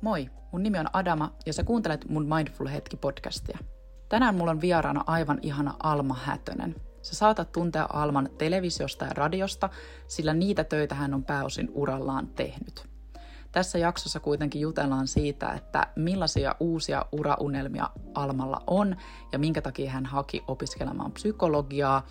Moi, mun nimi on Adama ja sä kuuntelet mun Mindful Hetki-podcastia. Tänään mulla on vieraana aivan ihana Alma Hätönen. Sä saatat tuntea Alman televisiosta ja radiosta, sillä niitä töitä hän on pääosin urallaan tehnyt. Tässä jaksossa kuitenkin jutellaan siitä, että millaisia uusia uraunelmia Almalla on ja minkä takia hän haki opiskelemaan psykologiaa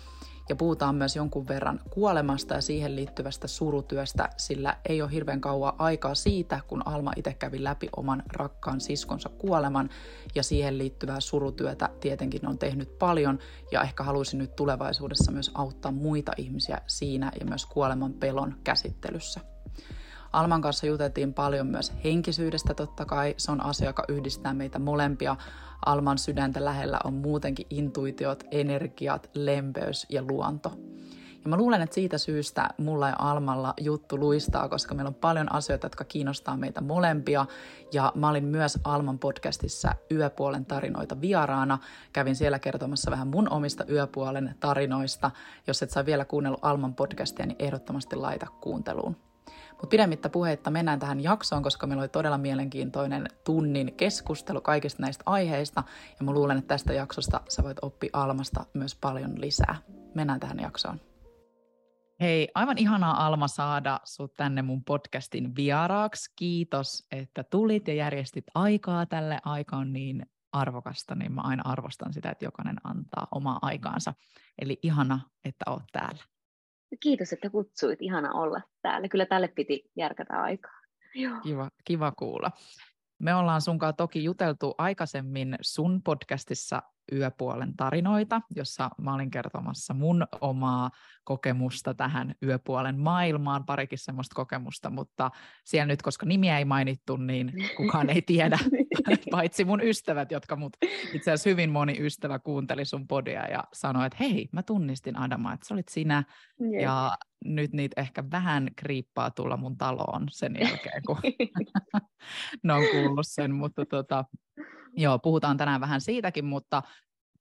ja puhutaan myös jonkun verran kuolemasta ja siihen liittyvästä surutyöstä, sillä ei ole hirveän kauan aikaa siitä, kun Alma itse kävi läpi oman rakkaan siskonsa kuoleman ja siihen liittyvää surutyötä tietenkin on tehnyt paljon ja ehkä haluaisin nyt tulevaisuudessa myös auttaa muita ihmisiä siinä ja myös kuoleman pelon käsittelyssä. Alman kanssa juteltiin paljon myös henkisyydestä totta kai. Se on asia, joka yhdistää meitä molempia. Alman sydäntä lähellä on muutenkin intuitiot, energiat, lempeys ja luonto. Ja mä luulen, että siitä syystä mulla ja Almalla juttu luistaa, koska meillä on paljon asioita, jotka kiinnostaa meitä molempia. Ja mä olin myös Alman podcastissa Yöpuolen tarinoita vieraana. Kävin siellä kertomassa vähän mun omista Yöpuolen tarinoista. Jos et saa vielä kuunnellut Alman podcastia, niin ehdottomasti laita kuunteluun. Mutta pidemmittä puheitta mennään tähän jaksoon, koska meillä oli todella mielenkiintoinen tunnin keskustelu kaikista näistä aiheista. Ja mä luulen, että tästä jaksosta sä voit oppia Almasta myös paljon lisää. Mennään tähän jaksoon. Hei, aivan ihanaa Alma saada sut tänne mun podcastin vieraaksi. Kiitos, että tulit ja järjestit aikaa tälle. Aika on niin arvokasta, niin mä aina arvostan sitä, että jokainen antaa omaa aikaansa. Eli ihana, että oot täällä. Kiitos, että kutsuit. Ihana olla täällä. Kyllä tälle piti järkätä aikaa. Joo. Kiva, kiva kuulla. Me ollaan sunkaan toki juteltu aikaisemmin sun podcastissa Yöpuolen tarinoita, jossa mä olin kertomassa mun omaa kokemusta tähän Yöpuolen maailmaan, parikin semmoista kokemusta, mutta siellä nyt, koska nimiä ei mainittu, niin kukaan ei tiedä, paitsi mun ystävät, jotka mut itse asiassa hyvin moni ystävä kuunteli sun podia ja sanoi, että hei, mä tunnistin Adama, että sä olit sinä, yeah. ja nyt niitä ehkä vähän kriippaa tulla mun taloon sen jälkeen, kun ne on kuullut sen, mutta tota, Joo, puhutaan tänään vähän siitäkin, mutta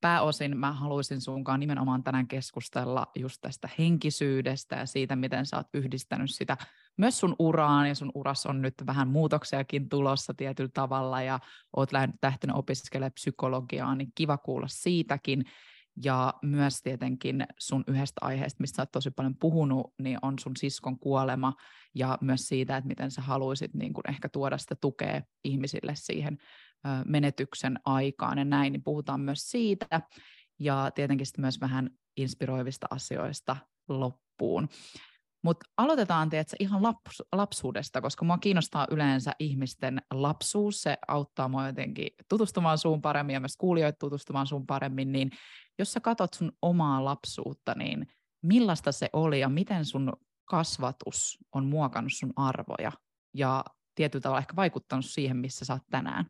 pääosin mä haluaisin sunkaan nimenomaan tänään keskustella just tästä henkisyydestä ja siitä, miten sä oot yhdistänyt sitä myös sun uraan, ja sun uras on nyt vähän muutoksiakin tulossa tietyllä tavalla, ja oot lähtenyt opiskelemaan psykologiaa, niin kiva kuulla siitäkin. Ja myös tietenkin sun yhdestä aiheesta, mistä sä oot tosi paljon puhunut, niin on sun siskon kuolema ja myös siitä, että miten sä haluaisit niin kun ehkä tuoda sitä tukea ihmisille siihen menetyksen aikaan ja näin, niin puhutaan myös siitä ja tietenkin myös vähän inspiroivista asioista loppuun. Mutta aloitetaan tiedätkö, ihan laps, lapsuudesta, koska mua kiinnostaa yleensä ihmisten lapsuus. Se auttaa mua jotenkin tutustumaan suun paremmin ja myös kuulijoita tutustumaan suun paremmin. Niin jos sä katsot sun omaa lapsuutta, niin millaista se oli ja miten sun kasvatus on muokannut sun arvoja ja tietyllä tavalla ehkä vaikuttanut siihen, missä sä oot tänään?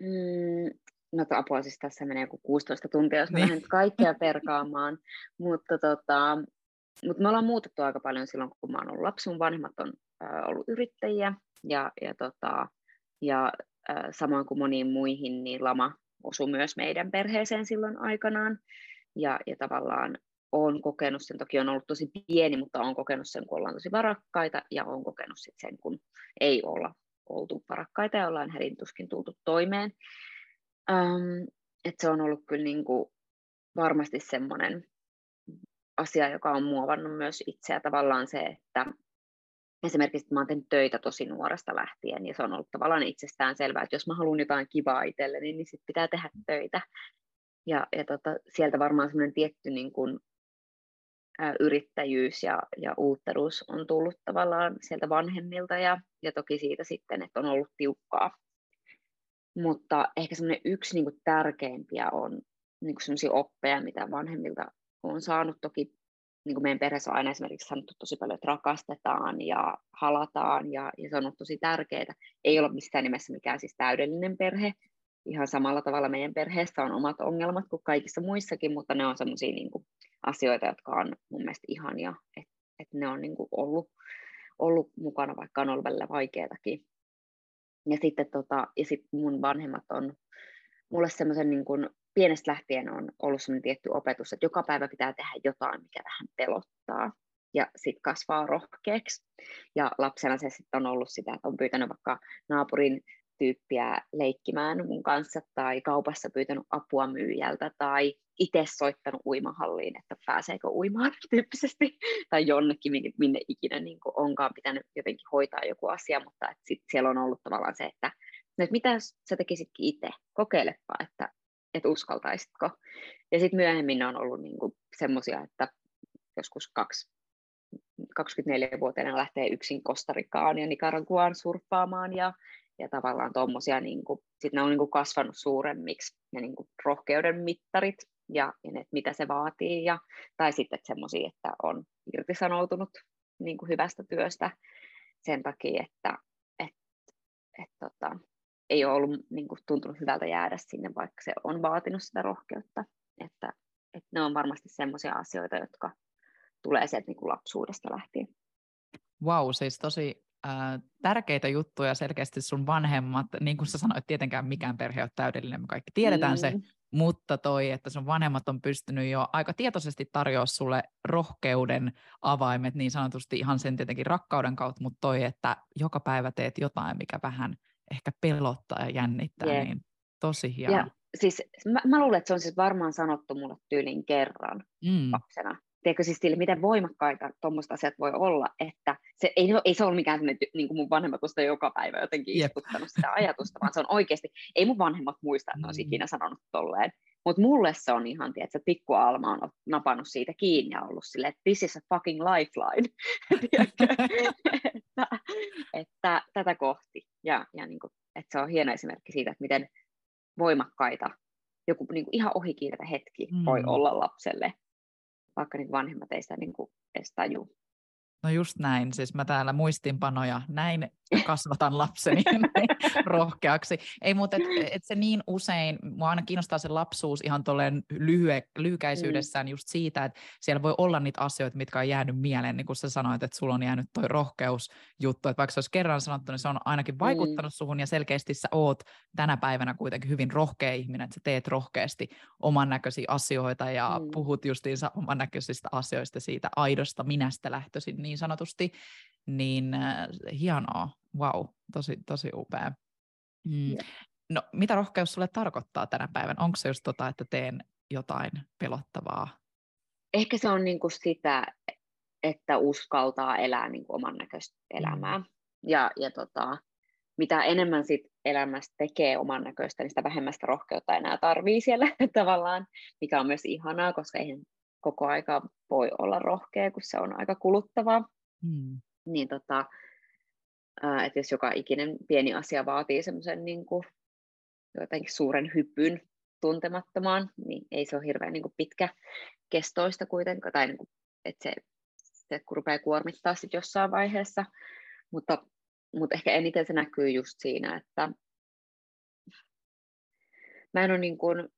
Mm, no apua, siis tässä menee joku 16 tuntia, jos mä niin. lähden kaikkea perkaamaan, mutta tota, mutta me ollaan muutettu aika paljon silloin, kun mä oon ollut lapsi. Mun vanhemmat on äh, ollut yrittäjiä ja, ja, tota, ja äh, samoin kuin moniin muihin, niin lama osui myös meidän perheeseen silloin aikanaan. Ja, ja tavallaan olen kokenut sen, toki on ollut tosi pieni, mutta olen kokenut sen, kun ollaan tosi varakkaita, ja olen kokenut sit sen, kun ei olla oltu varakkaita ja ollaan herintuskin tultu toimeen. Um, et se on ollut kyllä niinku varmasti semmoinen asia, joka on muovannut myös itseä tavallaan se, että esimerkiksi että mä oon tehnyt töitä tosi nuoresta lähtien ja se on ollut tavallaan itsestään selvää, että jos mä haluan jotain kivaa itselleni, niin sit pitää tehdä töitä. Ja, ja tota, sieltä varmaan semmoinen tietty niin kun, ä, yrittäjyys ja, ja uutteruus on tullut tavallaan sieltä vanhemmilta ja, ja toki siitä sitten, että on ollut tiukkaa. Mutta ehkä semmoinen yksi niin kuin tärkeimpiä on niin kuin sellaisia oppeja, mitä vanhemmilta olen saanut toki, niin kuin meidän perheessä on aina esimerkiksi sanottu tosi paljon, että rakastetaan ja halataan ja, ja se on ollut tosi tärkeää. Ei ole missään nimessä mikään siis täydellinen perhe. Ihan samalla tavalla meidän perheessä on omat ongelmat kuin kaikissa muissakin, mutta ne on sellaisia niin asioita, jotka on mun mielestä ihania, että, että ne on niin kuin, ollut, ollut mukana, vaikka on ollut välillä vaikeatakin. Ja sitten tota, ja sit mun vanhemmat on mulle semmoisen niin kuin, pienestä lähtien on ollut sellainen tietty opetus, että joka päivä pitää tehdä jotain, mikä vähän pelottaa ja sitten kasvaa rohkeaksi. Ja lapsena se sitten on ollut sitä, että on pyytänyt vaikka naapurin tyyppiä leikkimään mun kanssa tai kaupassa pyytänyt apua myyjältä tai itse soittanut uimahalliin, että pääseekö uimaan tyyppisesti tai jonnekin, minne ikinä niin onkaan pitänyt jotenkin hoitaa joku asia, mutta että sit siellä on ollut tavallaan se, että, no, että mitä sä tekisitkin itse, kokeilepa, että, että uskaltaisitko. Ja sitten myöhemmin on ollut niin semmoisia, että joskus kaksi 24-vuotiaana lähtee yksin Kostarikaan ja Nicaraguaan surffaamaan ja, ja tavallaan tuommoisia, niin sitten ne on niin kuin kasvanut suuremmiksi ja niin kuin rohkeuden mittarit ja, ja ne, mitä se vaatii ja, tai sitten semmoisia, että on irtisanoutunut niin kuin hyvästä työstä sen takia, että et, et, tota, ei ole ollut niin kuin, tuntunut hyvältä jäädä sinne, vaikka se on vaatinut sitä rohkeutta. Että, että ne on varmasti semmoisia asioita, jotka tulee sieltä niin kuin lapsuudesta lähtien. Wow, siis tosi äh, tärkeitä juttuja selkeästi sun vanhemmat, niin kuin sä sanoit, tietenkään mikään perhe on täydellinen, me kaikki tiedetään mm. se, mutta toi, että sun vanhemmat on pystynyt jo aika tietoisesti tarjoa sulle rohkeuden avaimet niin sanotusti ihan sen tietenkin rakkauden kautta, mutta toi, että joka päivä teet jotain, mikä vähän ehkä pelottaa ja jännittää, yeah. niin tosi hieno. Ja siis mä, mä luulen, että se on siis varmaan sanottu mulle tyylin kerran mm. lapsena, tiedätkö siis sille, miten voimakkaita tuommoista asiat voi olla, että se ei, ei se ole mikään niin kuin mun vanhemmat on joka päivä jotenkin yep. istuttanut sitä ajatusta, vaan se on oikeasti, ei mun vanhemmat muista, että ne olisi mm. ikinä sanonut tolleen, mutta mulle se on ihan, tiedätkö, että pikku Alma on napannut siitä kiinni ja ollut silleen, että this is a fucking lifeline, että, että, tätä kohti. Ja, ja niin kuin, että se on hieno esimerkki siitä, että miten voimakkaita joku niin kuin ihan ohikiiretä hetki mm. voi olla lapselle vaikka niin vanhemmat ei sitä niin kuin edes tajua. No just näin, siis mä täällä muistinpanoja, näin kasvatan lapseni rohkeaksi. Ei mutta et, et se niin usein, mua aina kiinnostaa se lapsuus ihan tolleen lyhye, lyhykäisyydessään mm. just siitä, että siellä voi olla niitä asioita, mitkä on jäänyt mieleen, niin kuin sä sanoit, että sulla on jäänyt toi rohkeusjuttu, että vaikka se olisi kerran sanottu, niin se on ainakin mm. vaikuttanut mm. suhun ja selkeästi sä oot tänä päivänä kuitenkin hyvin rohkea ihminen, että sä teet rohkeasti oman näköisiä asioita ja mm. puhut justiinsa oman näköisistä asioista siitä aidosta minästä lähtöisin niin sanotusti, niin äh, hienoa, wow, tosi, tosi upea. Mm. No, mitä rohkeus sulle tarkoittaa tänä päivänä? Onko se just tota, että teen jotain pelottavaa? Ehkä se on niinku sitä, että uskaltaa elää niinku oman näköistä elämää. Mm. Ja, ja tota, mitä enemmän sit elämästä tekee oman näköistä, niin sitä vähemmästä rohkeutta enää tarvii siellä tavallaan, mikä on myös ihanaa, koska ei koko aika voi olla rohkea, kun se on aika kuluttavaa. Mm. Niin tota, että jos joka ikinen pieni asia vaatii semmoisen niin jotenkin suuren hypyn tuntemattomaan, niin ei se ole hirveän niin kuin pitkä kestoista kuitenkaan, tai niin kuin, että se, se rupeaa kuormittaa sitten jossain vaiheessa, mutta, mutta ehkä eniten se näkyy just siinä, että mä en ole niin kuin,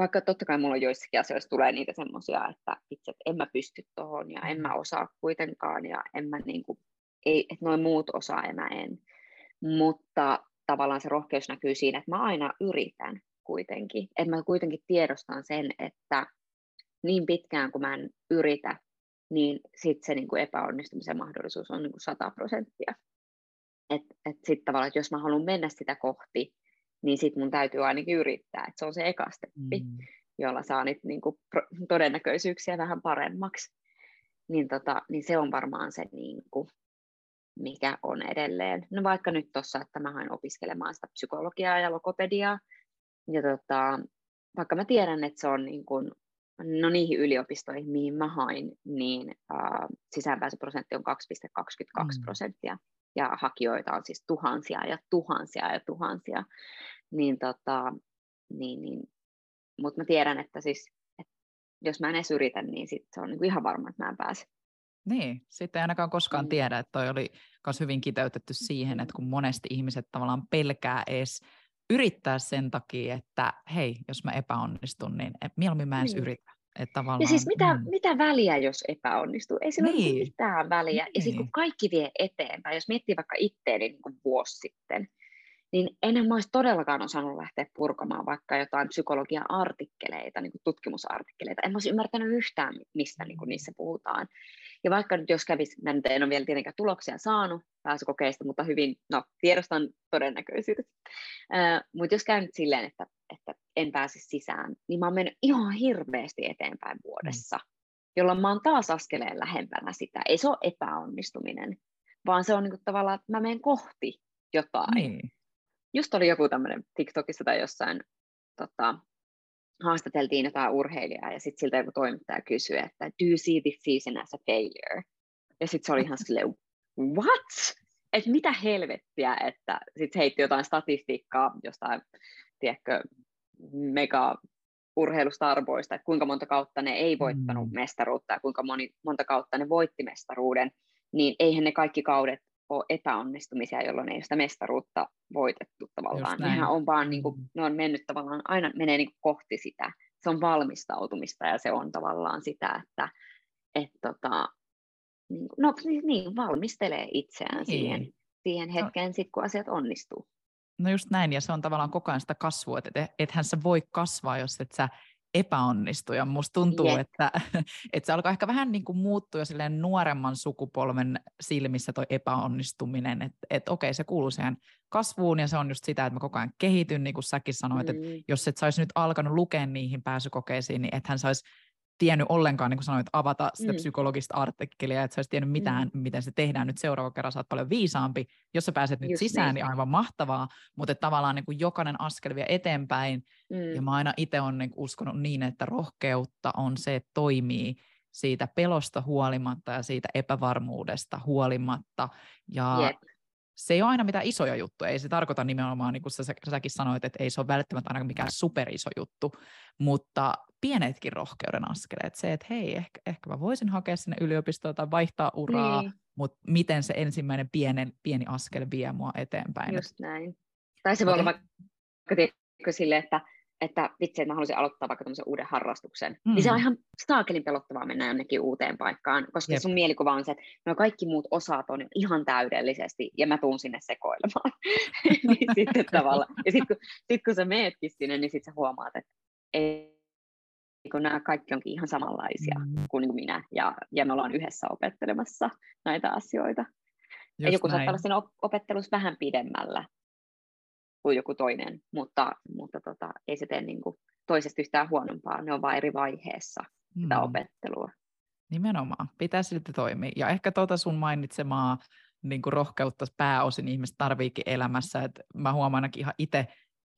vaikka totta kai mulla on joissakin asioissa tulee niitä semmoisia, että itse että en mä pysty tuohon ja en mä mm. osaa kuitenkaan ja en mä niin kuin, ei, että noin muut osaa ja mä en. Mutta tavallaan se rohkeus näkyy siinä, että mä aina yritän kuitenkin. Että mä kuitenkin tiedostan sen, että niin pitkään kuin mä en yritä, niin sitten se niin kuin epäonnistumisen mahdollisuus on niin kuin 100 prosenttia. Että et sitten tavallaan, että jos mä haluan mennä sitä kohti, niin sitten mun täytyy ainakin yrittää, että se on se eka steppi, mm. jolla saa niitä niin kuin, todennäköisyyksiä vähän paremmaksi. Niin, tota, niin se on varmaan se, niin kuin, mikä on edelleen. No vaikka nyt tuossa, että mä hain opiskelemaan sitä psykologiaa ja logopediaa, ja tota, vaikka mä tiedän, että se on niin kuin, no niihin yliopistoihin, mihin mä hain, niin äh, sisäänpääsyprosentti on 2,22 mm. prosenttia ja hakijoita on siis tuhansia ja tuhansia ja tuhansia, niin, tota, niin, niin mutta mä tiedän, että siis, että jos mä en edes yritä, niin sit se on niinku ihan varma, että mä en pääse. Niin, sitten ei ainakaan koskaan mm. tiedä, että toi oli myös hyvin kiteytetty siihen, että kun monesti ihmiset tavallaan pelkää edes yrittää sen takia, että hei, jos mä epäonnistun, niin mieluummin mä en niin. yritä. Että tavallaan, ja siis mitä, mm. mitä väliä, jos epäonnistuu? Ei sillä niin. ole mitään väliä. Niin. Ja sitten kun kaikki vie eteenpäin, jos miettii vaikka itteeni niin kuin vuosi sitten, niin enhän mä olisi todellakaan osannut lähteä purkamaan vaikka jotain psykologia-artikkeleita, niin kuin tutkimusartikkeleita. En mä olisi ymmärtänyt yhtään, mistä niin kuin niissä puhutaan. Ja vaikka nyt jos kävisi, mä nyt en ole vielä tietenkään tuloksia saanut pääsykokeista, mutta hyvin, no tiedostan todennäköisyydet. Äh, mutta jos käy nyt silleen, että, että en pääse sisään, niin mä oon mennyt ihan hirveästi eteenpäin vuodessa, mm. jolloin mä oon taas askeleen lähempänä sitä. Ei se ole epäonnistuminen, vaan se on niin kuin tavallaan, että mä menen kohti jotain. Niin. Just oli joku tämmöinen TikTokissa tai jossain, tota, haastateltiin jotain urheilijaa ja sitten siltä joku toimittaja kysyi, että do you see this season as a failure? Ja sitten se oli ihan silleen, what? Että mitä helvettiä, että sitten heitti jotain statistiikkaa jostain, tiedätkö, mega urheilustarboista, että kuinka monta kautta ne ei voittanut mm. mestaruutta ja kuinka moni, monta kautta ne voitti mestaruuden, niin eihän ne kaikki kaudet ole epäonnistumisia, jolloin ei sitä mestaruutta voitettu tavallaan. Nehän on vaan, niin kuin, mm. ne on mennyt tavallaan, aina menee niin kuin kohti sitä. Se on valmistautumista ja se on tavallaan sitä, että et, tota, niin, no, niin, niin, valmistelee itseään niin. siihen, siihen hetkeen, no. sit, kun asiat onnistuu. No just näin, ja se on tavallaan koko ajan sitä kasvua, että et, ethän sä voi kasvaa, jos et sä epäonnistu. Ja musta tuntuu, yep. että, että se alkaa ehkä vähän niin kuin muuttua silleen nuoremman sukupolven silmissä toi epäonnistuminen. Että et okei, se kuuluu siihen kasvuun ja se on just sitä, että mä koko ajan kehityn, niin kuin säkin sanoit, mm. että jos et saisi nyt alkanut lukea niihin pääsykokeisiin, niin ethän saisi tiennyt ollenkaan, niin kuin sanoit, avata sitä mm. psykologista artikkelia, että sä olisi tiennyt mitään, mm. miten se tehdään nyt seuraava kerran, sä oot paljon viisaampi. Jos sä pääset nyt Just sisään, niin. niin aivan mahtavaa, mutta että tavallaan niin kuin jokainen askel vie eteenpäin, mm. ja mä aina itse olen niin uskonut niin, että rohkeutta on se, että toimii siitä pelosta huolimatta ja siitä epävarmuudesta huolimatta, ja yep se ei ole aina mitään isoja juttuja, ei se tarkoita nimenomaan, niin kuin sä, säkin sanoit, että ei se ole välttämättä aina mikään superiso juttu, mutta pienetkin rohkeuden askeleet, se, että hei, ehkä, ehkä mä voisin hakea sinne yliopistoon tai vaihtaa uraa, niin. mutta miten se ensimmäinen pienen, pieni askel vie mua eteenpäin. Just näin. Tai se voi olla vaikka sille, että että vitsi, että mä haluaisin aloittaa vaikka tämmöisen uuden harrastuksen, mm. niin se on mm. ihan staakelin pelottavaa mennä jonnekin uuteen paikkaan, koska Jep. sun mielikuva on se, että no kaikki muut osaat on ihan täydellisesti, ja mä tuun sinne sekoilemaan. niin sitten tavallaan. Ja sitten kun, sit kun sä meetkin sinne, niin sitten sä huomaat, että ei, kun nämä kaikki onkin ihan samanlaisia mm. kuin, niin kuin minä, ja, ja me ollaan yhdessä opettelemassa näitä asioita. Just ja joku näin. saattaa olla siinä opettelussa vähän pidemmällä, kuin joku toinen, mutta, mutta tota, ei se tee niin kuin toisesta yhtään huonompaa, ne on vain eri vaiheessa sitä mm. opettelua. Nimenomaan, pitää silti toimia. Ja ehkä tuota sun mainitsemaa niin kuin rohkeutta pääosin ihmiset tarviikin elämässä. Et mä huomaan ainakin ihan itse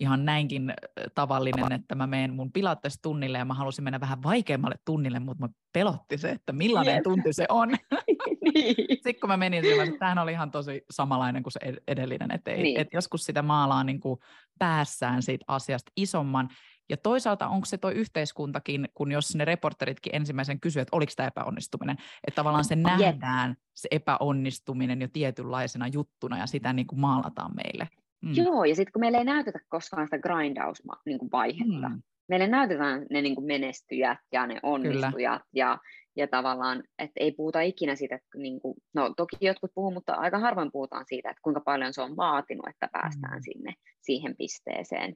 ihan näinkin tavallinen, että mä menen mun pilates-tunnille ja mä halusin mennä vähän vaikeammalle tunnille, mutta mä pelotti se, että millainen yep. tunti se on. niin. Sitten kun mä menin sillä, että tämähän oli ihan tosi samanlainen kuin se edellinen, että niin. et joskus sitä maalaa niin kuin päässään siitä asiasta isomman. Ja toisaalta onko se tuo yhteiskuntakin, kun jos ne reporteritkin ensimmäisen kysyvät, että oliko tämä epäonnistuminen, että tavallaan se nähdään, se epäonnistuminen jo tietynlaisena juttuna ja sitä niin kuin maalataan meille. Mm. Joo, ja sitten kun meillä ei näytetä koskaan sitä grindausvaihetta, niin mm. meille näytetään ne niin kuin menestyjät ja ne onnistujat ja, ja tavallaan, että ei puhuta ikinä siitä, että niin kuin, no toki jotkut puhuu, mutta aika harvoin puhutaan siitä, että kuinka paljon se on vaatinut, että päästään mm. sinne siihen pisteeseen.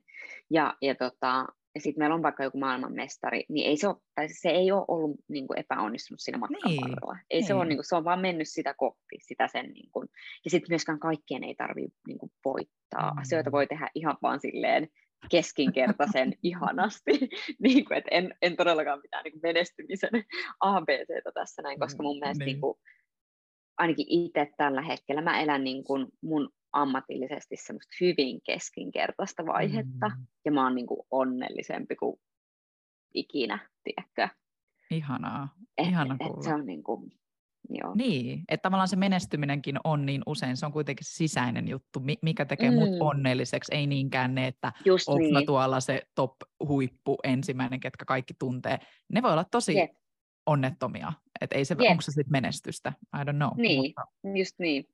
Ja, ja tota, ja sitten meillä on vaikka joku maailmanmestari, niin ei se, ole, tai se ei ole ollut niin kuin epäonnistunut siinä matkan niin. varrella. Ei niin. se, ole, niin kuin, se on vaan mennyt sitä kohti, sitä sen, niin kuin, ja sitten myöskään kaikkien ei tarvitse niin kuin, voittaa. Mm. Asioita voi tehdä ihan vaan silleen keskinkertaisen ihanasti. niin kuin, että en, en todellakaan mitään niin kuin menestymisen ABCtä tässä näin, koska mun mielestä niin. Niin kuin, ainakin itse tällä hetkellä mä elän niin kuin mun ammatillisesti semmoista hyvin keskinkertaista vaihetta, mm. ja mä oon niin kuin onnellisempi kuin ikinä, tiedätkö? Ihanaa, et, ihana et se on niin kuin, joo. Niin, että tavallaan se menestyminenkin on niin usein, se on kuitenkin sisäinen juttu, mikä tekee mm. mut onnelliseksi, ei niinkään ne, että onko niin. tuolla se top-huippu ensimmäinen, ketkä kaikki tuntee. Ne voi olla tosi Jep. onnettomia, että ei se, onko se sitten menestystä, I don't know. Niin, mutta... just niin.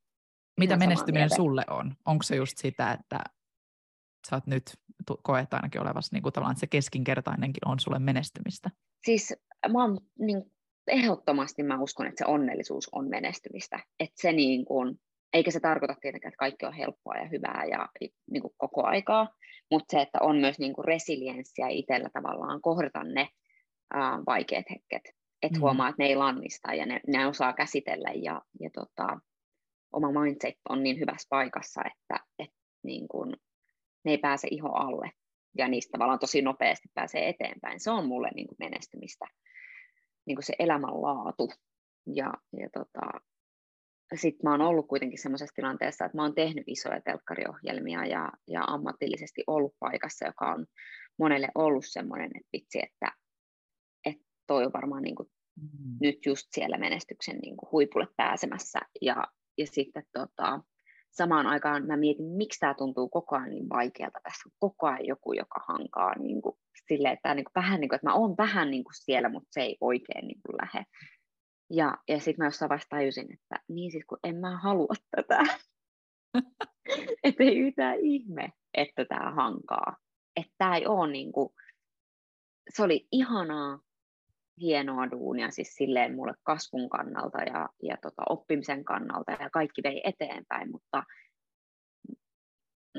Mitä menestyminen sulle on? Onko se just sitä, että sä oot nyt koet ainakin olevassa niin kuin tavallaan, että se keskinkertainenkin on sulle menestymistä? Siis mä oon, niin, ehdottomasti mä uskon, että se onnellisuus on menestymistä. Että se niin kuin, eikä se tarkoita tietenkään, että kaikki on helppoa ja hyvää ja niin kuin koko aikaa, mutta se, että on myös niin kuin resilienssiä itsellä tavallaan kohdata ne ää, vaikeat hetket. Että mm. huomaa, että ne ei lannista ja ne, ne osaa käsitellä ja, ja tota, oma mindset on niin hyvässä paikassa, että et, niin kuin, ne ei pääse iho alle ja niistä tavallaan tosi nopeasti pääsee eteenpäin. Se on mulle niin kuin menestymistä, niin kuin se elämänlaatu. Ja, ja tota, sitten mä oon ollut kuitenkin semmoisessa tilanteessa, että mä oon tehnyt isoja telkkariohjelmia ja, ja ammatillisesti ollut paikassa, joka on monelle ollut semmoinen, että vitsi, että, että toi on varmaan niin kuin mm. nyt just siellä menestyksen niin kuin huipulle pääsemässä. Ja, ja sitten tota, samaan aikaan mä mietin, miksi tämä tuntuu koko ajan niin vaikealta. Tässä on koko ajan joku, joka hankaa niin kuin, silleen, että, niin kuin, vähän niin kuin, että mä oon vähän niin kuin siellä, mutta se ei oikein niin kuin lähde. Ja, ja sitten mä jossain vaiheessa tajusin, että niin siis kun en mä halua tätä. että ei yhtään ihme, että tämä hankaa. Että tämä ei ole niin kuin, se oli ihanaa, hienoa duunia siis silleen mulle kasvun kannalta ja, ja tota, oppimisen kannalta ja kaikki vei eteenpäin, mutta,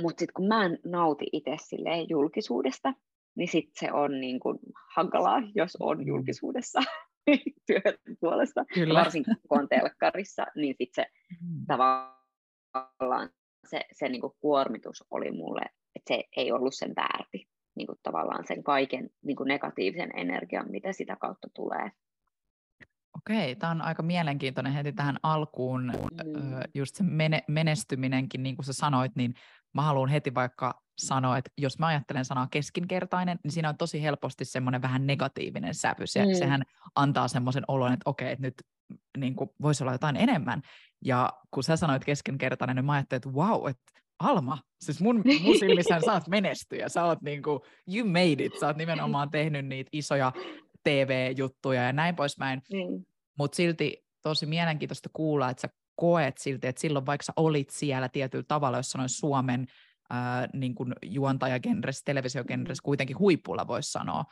mutta sitten kun mä en nauti itse silleen julkisuudesta, niin sitten se on niin kuin hankalaa, jos on mm. julkisuudessa työn puolesta. Kyllä. Varsinkin kun on telkkarissa, niin sitten se mm. tavallaan se, se niin kuin kuormitus oli mulle, että se ei ollut sen väärti niin kuin tavallaan sen kaiken niin kuin negatiivisen energian, mitä sitä kautta tulee. Okei, tämä on aika mielenkiintoinen heti tähän alkuun. Mm. Just se menestyminenkin, niin kuin sä sanoit, niin mä haluan heti vaikka sanoa, että jos mä ajattelen sanaa keskinkertainen, niin siinä on tosi helposti semmoinen vähän negatiivinen sävy. Se, mm. Sehän antaa semmoisen olon, että okei, että nyt niin kuin, voisi olla jotain enemmän. Ja kun sä sanoit keskinkertainen, niin mä ajattelin, että wow, että Alma, siis mun, mun silmissä sä oot menestyjä, sä oot niinku, you made it, sä oot nimenomaan tehnyt niitä isoja TV-juttuja ja näin poispäin, mm. mutta silti tosi mielenkiintoista kuulla, että sä koet silti, että silloin vaikka sä olit siellä tietyllä tavalla, jos sanoin Suomen äh, niin kuin juontajagenres, televisiogenres mm. kuitenkin huipulla voisi sanoa,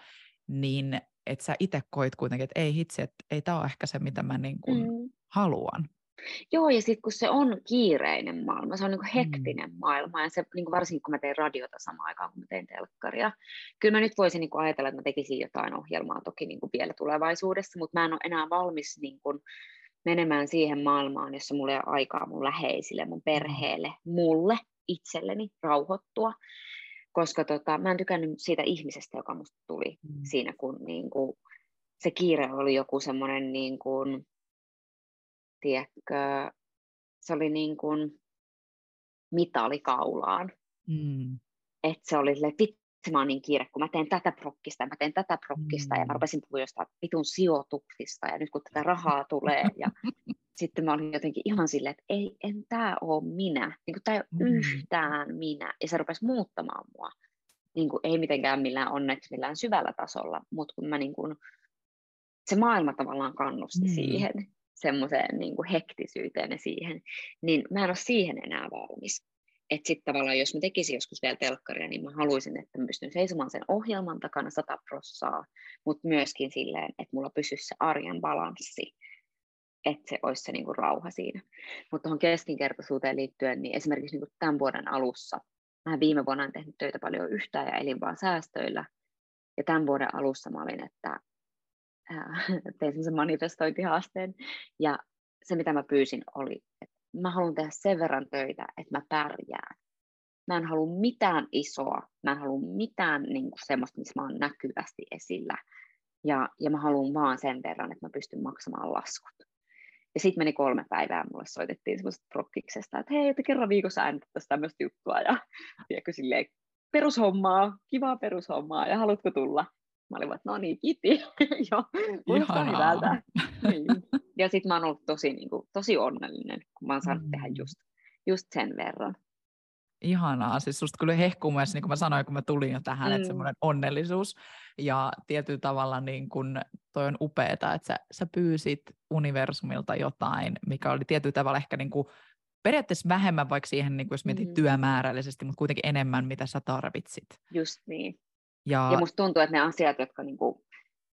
niin että sä itse koit kuitenkin, että ei hitsi, että ei tämä ole ehkä se, mitä mä niin kuin mm. haluan. Joo, ja sitten kun se on kiireinen maailma, se on niin hektinen mm. maailma, ja se, niin varsinkin kun mä teen radiota samaan aikaan, kun mä teen telkkaria. Kyllä mä nyt voisin niin ajatella, että mä tekisin jotain ohjelmaa toki niin vielä tulevaisuudessa, mutta mä en ole enää valmis niin kuin menemään siihen maailmaan, jossa mulla ei ole aikaa mun läheisille, mun perheelle, mulle, itselleni rauhoittua. Koska tota, mä en tykännyt siitä ihmisestä, joka musta tuli mm. siinä, kun niin kuin, se kiire oli joku semmoinen niin kuin, tiedätkö, se oli niin kuin mitali kaulaan. Mm. Että se oli silleen, vitsi mä oon niin kiire, kun mä teen tätä prokkista ja mä teen tätä prokkista mm. ja mä mm. rupesin puhua jostain vitun sijoituksista ja nyt kun tätä rahaa tulee ja sitten mä olin jotenkin ihan silleen, että ei, en tää oo minä, niin kuin tää ei mm. yhtään minä ja se rupesi muuttamaan mua. Niin kuin, ei mitenkään millään onneksi millään syvällä tasolla, mutta kun mä niin kuin, se maailma tavallaan kannusti mm. siihen semmoiseen niin hektisyyteen ja siihen, niin mä en ole siihen enää valmis. Että sitten tavallaan, jos mä tekisin joskus vielä telkkaria, niin mä haluaisin, että mä pystyn seisomaan sen ohjelman takana sata prossaa, mutta myöskin silleen, että mulla pysyisi se arjen balanssi, että se olisi se niin kuin rauha siinä. Mutta tuohon keskinkertaisuuteen liittyen, niin esimerkiksi niin kuin tämän vuoden alussa, mä viime vuonna en tehnyt töitä paljon yhtään ja elin vaan säästöillä, ja tämän vuoden alussa mä olin, että tein sen manifestointihaasteen. Ja se, mitä mä pyysin, oli, että mä haluan tehdä sen verran töitä, että mä pärjään. Mä en halua mitään isoa, mä en halua mitään niin kuin semmoista, missä mä oon näkyvästi esillä. Ja, ja mä haluan vaan sen verran, että mä pystyn maksamaan laskut. Ja sitten meni kolme päivää, mulle soitettiin semmoista prokkiksesta, että hei, että kerran viikossa äänettäisiin tämmöistä juttua. Ja tiedätkö, silleen, perushommaa, kivaa perushommaa, ja haluatko tulla? Mä olin että no niin, kiti, joo, kuulostaa hyvältä. niin. Ja sitten mä oon ollut tosi, niin kuin, tosi onnellinen, kun mä oon saanut mm. tehdä just, just sen verran. Ihanaa, siis susta kyllä hehkuu myös, niin kuin mä sanoin, kun mä tulin jo tähän, mm. että semmoinen onnellisuus. Ja tietyllä tavalla niin kun, toi on upeeta, että sä, sä pyysit universumilta jotain, mikä oli tietyllä tavalla ehkä niin kuin, periaatteessa vähemmän vaikka siihen, niin kuin jos mietit mm. työmäärällisesti, mutta kuitenkin enemmän, mitä sä tarvitsit. Just niin. Ja, ja musta tuntuu, että ne asiat, jotka niinku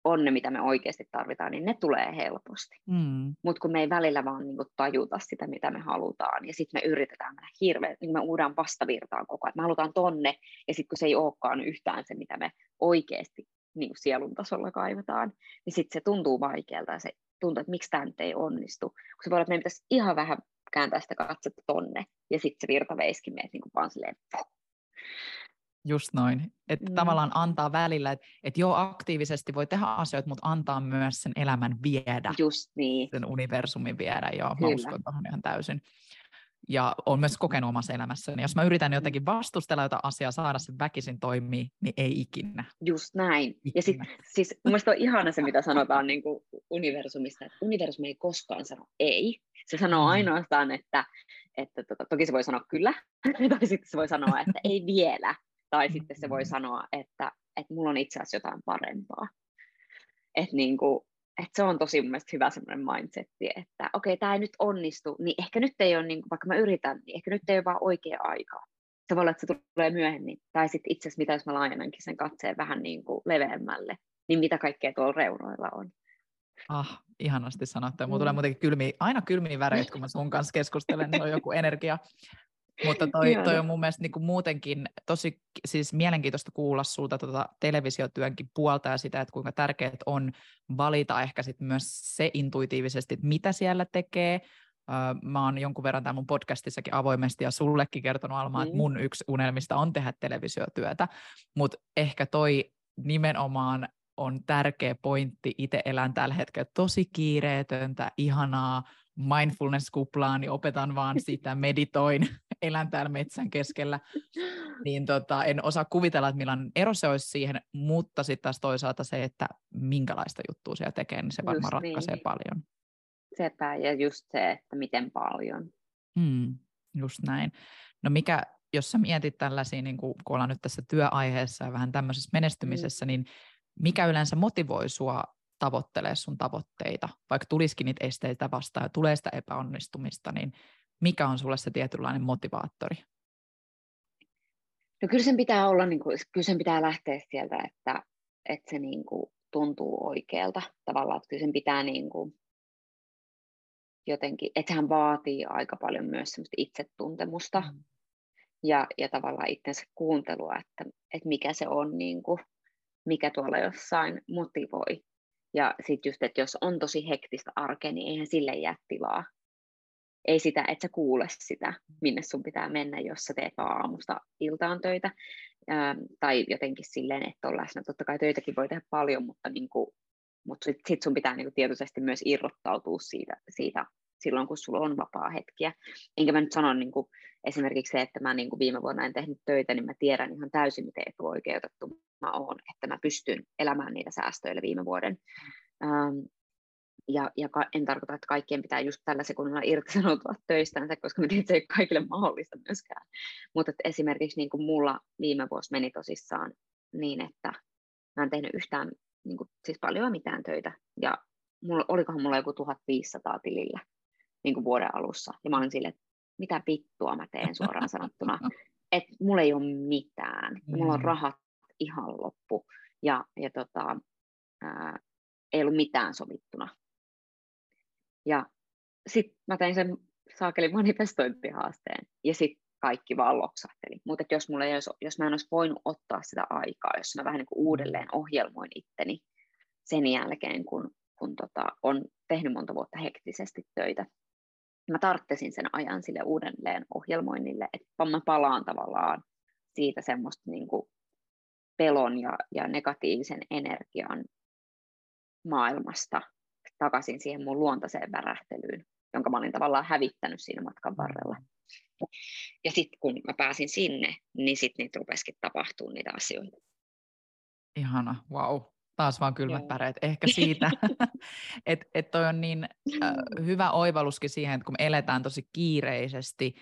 on ne, mitä me oikeasti tarvitaan, niin ne tulee helposti. Mm. Mutta kun me ei välillä vaan niin kuin, tajuta sitä, mitä me halutaan, ja sitten me yritetään mennä hirveän, niin me uudaan vastavirtaan koko ajan, me halutaan tonne, ja sitten kun se ei olekaan yhtään se, mitä me oikeasti niin kuin sielun tasolla kaivataan, niin sitten se tuntuu vaikealta, ja se tuntuu, että miksi tämä nyt ei onnistu. Kun se voi olla, että meidän pitäisi ihan vähän kääntää sitä katsetta tonne, ja sitten se virta veisikin meitä niin kuin vaan silleen, puh, Just noin. Että mm. tavallaan antaa välillä, että et joo, aktiivisesti voi tehdä asioita, mutta antaa myös sen elämän viedä. Just niin. Sen universumin viedä, joo. Kyllä. Mä uskon tuohon ihan täysin. Ja olen myös kokenut omassa elämässäni. Jos mä yritän jotenkin vastustella jotain asiaa, saada sen väkisin toimii, niin ei ikinä. Just näin. Ikinä. Ja sit, siis mun on ihana se, mitä sanotaan niin kuin universumista, että universumi ei koskaan sano ei. Se sanoo mm. ainoastaan, että, että tota, toki se voi sanoa kyllä, tai sitten se voi sanoa, että ei vielä. Tai sitten se voi mm. sanoa, että, että mulla on itse asiassa jotain parempaa. Että niin kuin, että se on tosi mun mielestä hyvä semmoinen mindsetti, että okei, okay, tämä ei nyt onnistu, niin ehkä nyt ei ole, niin kuin, vaikka mä yritän, niin ehkä nyt ei ole vaan oikea aika. Se voi olla, että se tulee myöhemmin. Tai sitten itse asiassa, mitä jos mä laajennankin sen katseen vähän niin kuin leveämmälle, niin mitä kaikkea tuolla reunoilla on. Ah, ihanasti sanottu. Mulla mm. tulee muutenkin kylmiä, aina kylmiä väreitä, kun mä sun kanssa keskustelen, niin on joku energia. Mutta toi, toi on mun mielestä niin kuin muutenkin tosi siis mielenkiintoista kuulla sulta tuota televisiotyönkin puolta ja sitä, että kuinka tärkeää on valita ehkä sit myös se intuitiivisesti, että mitä siellä tekee. Mä oon jonkun verran täällä mun podcastissakin avoimesti ja sullekin kertonut Alma, mm. että mun yksi unelmista on tehdä televisiotyötä, mutta ehkä toi nimenomaan on tärkeä pointti. Itse elän tällä hetkellä tosi kiireetöntä, ihanaa, mindfulness-kuplaa, niin opetan vaan sitä, meditoin, elän täällä metsän keskellä, niin tota, en osaa kuvitella, että millainen ero se olisi siihen, mutta sitten taas toisaalta se, että minkälaista juttua siellä tekee, niin se varmaan just ratkaisee niin. paljon. Sepä, ja just se, että miten paljon. Hmm, just näin. No mikä, jos sä mietit tällaisia, niin kun, kun ollaan nyt tässä työaiheessa ja vähän tämmöisessä menestymisessä, mm. niin mikä yleensä motivoi sua tavoittelee sun tavoitteita, vaikka tulisikin niitä esteitä vastaan ja tulee sitä epäonnistumista, niin mikä on sulle se tietynlainen motivaattori? No kyllä sen pitää olla, niin kuin, kyllä sen pitää lähteä sieltä, että, että se niin kuin, tuntuu oikealta tavallaan, että kyllä sen pitää niin kuin, jotenkin, että sehän vaatii aika paljon myös semmoista itsetuntemusta mm. ja, ja tavallaan itsensä kuuntelua, että, että mikä se on, niin kuin, mikä tuolla jossain motivoi. Ja sitten just, että jos on tosi hektistä arkea, niin eihän sille jää tilaa. Ei sitä, että sä kuule sitä, minne sun pitää mennä, jos sä teet vaan aamusta iltaan töitä. Ää, tai jotenkin silleen, että on läsnä. Totta kai töitäkin voi tehdä paljon, mutta, niin kuin, mutta sitten sit sun pitää niin kuin tietoisesti myös irrottautua siitä, siitä silloin, kun sulla on vapaa hetkiä. Enkä mä nyt sano niin kuin, esimerkiksi se, että mä niin kuin viime vuonna en tehnyt töitä, niin mä tiedän ihan täysin, miten etuoikeutettu mä oon, että mä pystyn elämään niitä säästöillä viime vuoden. Ähm, ja, ja en tarkoita, että kaikkien pitää just tällä sekunnilla irtisanoutua töistänsä, koska mä tiedän, että se ei ole kaikille mahdollista myöskään. Mutta esimerkiksi niin kuin mulla viime vuosi meni tosissaan niin, että mä en tehnyt yhtään niin kuin, siis paljon mitään töitä. Ja mulla, olikohan mulla joku 1500 tilillä niin kuin vuoden alussa. Ja mä olin silleen, että mitä vittua mä teen suoraan sanottuna. Että mulla ei ole mitään. Ja mulla on mm. rahat ihan loppu. Ja, ja tota, ää, ei ollut mitään sovittuna. Ja sitten mä tein sen saakelin manifestointihaasteen. Ja sitten kaikki vaan loksahteli. Mutta jos, mulla ei olisi, jos mä en olisi voinut ottaa sitä aikaa, jos mä vähän niin kuin uudelleen ohjelmoin itteni sen jälkeen, kun, kun tota, on tehnyt monta vuotta hektisesti töitä, mä tarttesin sen ajan sille uudelleen ohjelmoinnille, että mä palaan tavallaan siitä semmoista niin kuin pelon ja, ja negatiivisen energian maailmasta takaisin siihen mun luontaiseen värähtelyyn, jonka mä olin tavallaan hävittänyt siinä matkan varrella. Ja sitten kun mä pääsin sinne, niin sitten niitä rupesikin tapahtuu niitä asioita. Ihana, wow taas vaan kylmät Joo. päreet. Ehkä siitä, että et toi on niin äh, hyvä oivalluskin siihen, että kun me eletään tosi kiireisesti,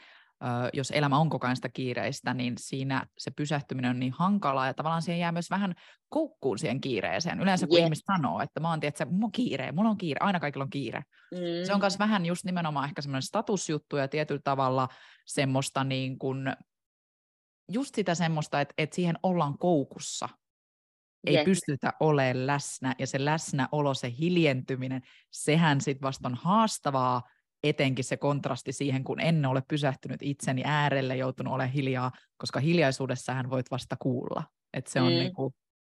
jos elämä on koko ajan sitä kiireistä, niin siinä se pysähtyminen on niin hankalaa ja tavallaan siihen jää myös vähän koukkuun siihen kiireeseen. Yleensä kun yeah. ihmiset sanoo, että mä oon että mulla on kiire, mulla on kiire, aina kaikilla on kiire. Mm. Se on myös vähän just nimenomaan ehkä semmoinen statusjuttu ja tietyllä tavalla semmoista niin kuin, just sitä semmoista, että, että siihen ollaan koukussa ei Jep. pystytä olemaan läsnä, ja se läsnäolo, se hiljentyminen, sehän sitten vasta on haastavaa, etenkin se kontrasti siihen, kun en ole pysähtynyt itseni äärelle, joutunut olemaan hiljaa, koska hiljaisuudessahan voit vasta kuulla. Et se on mm. niinku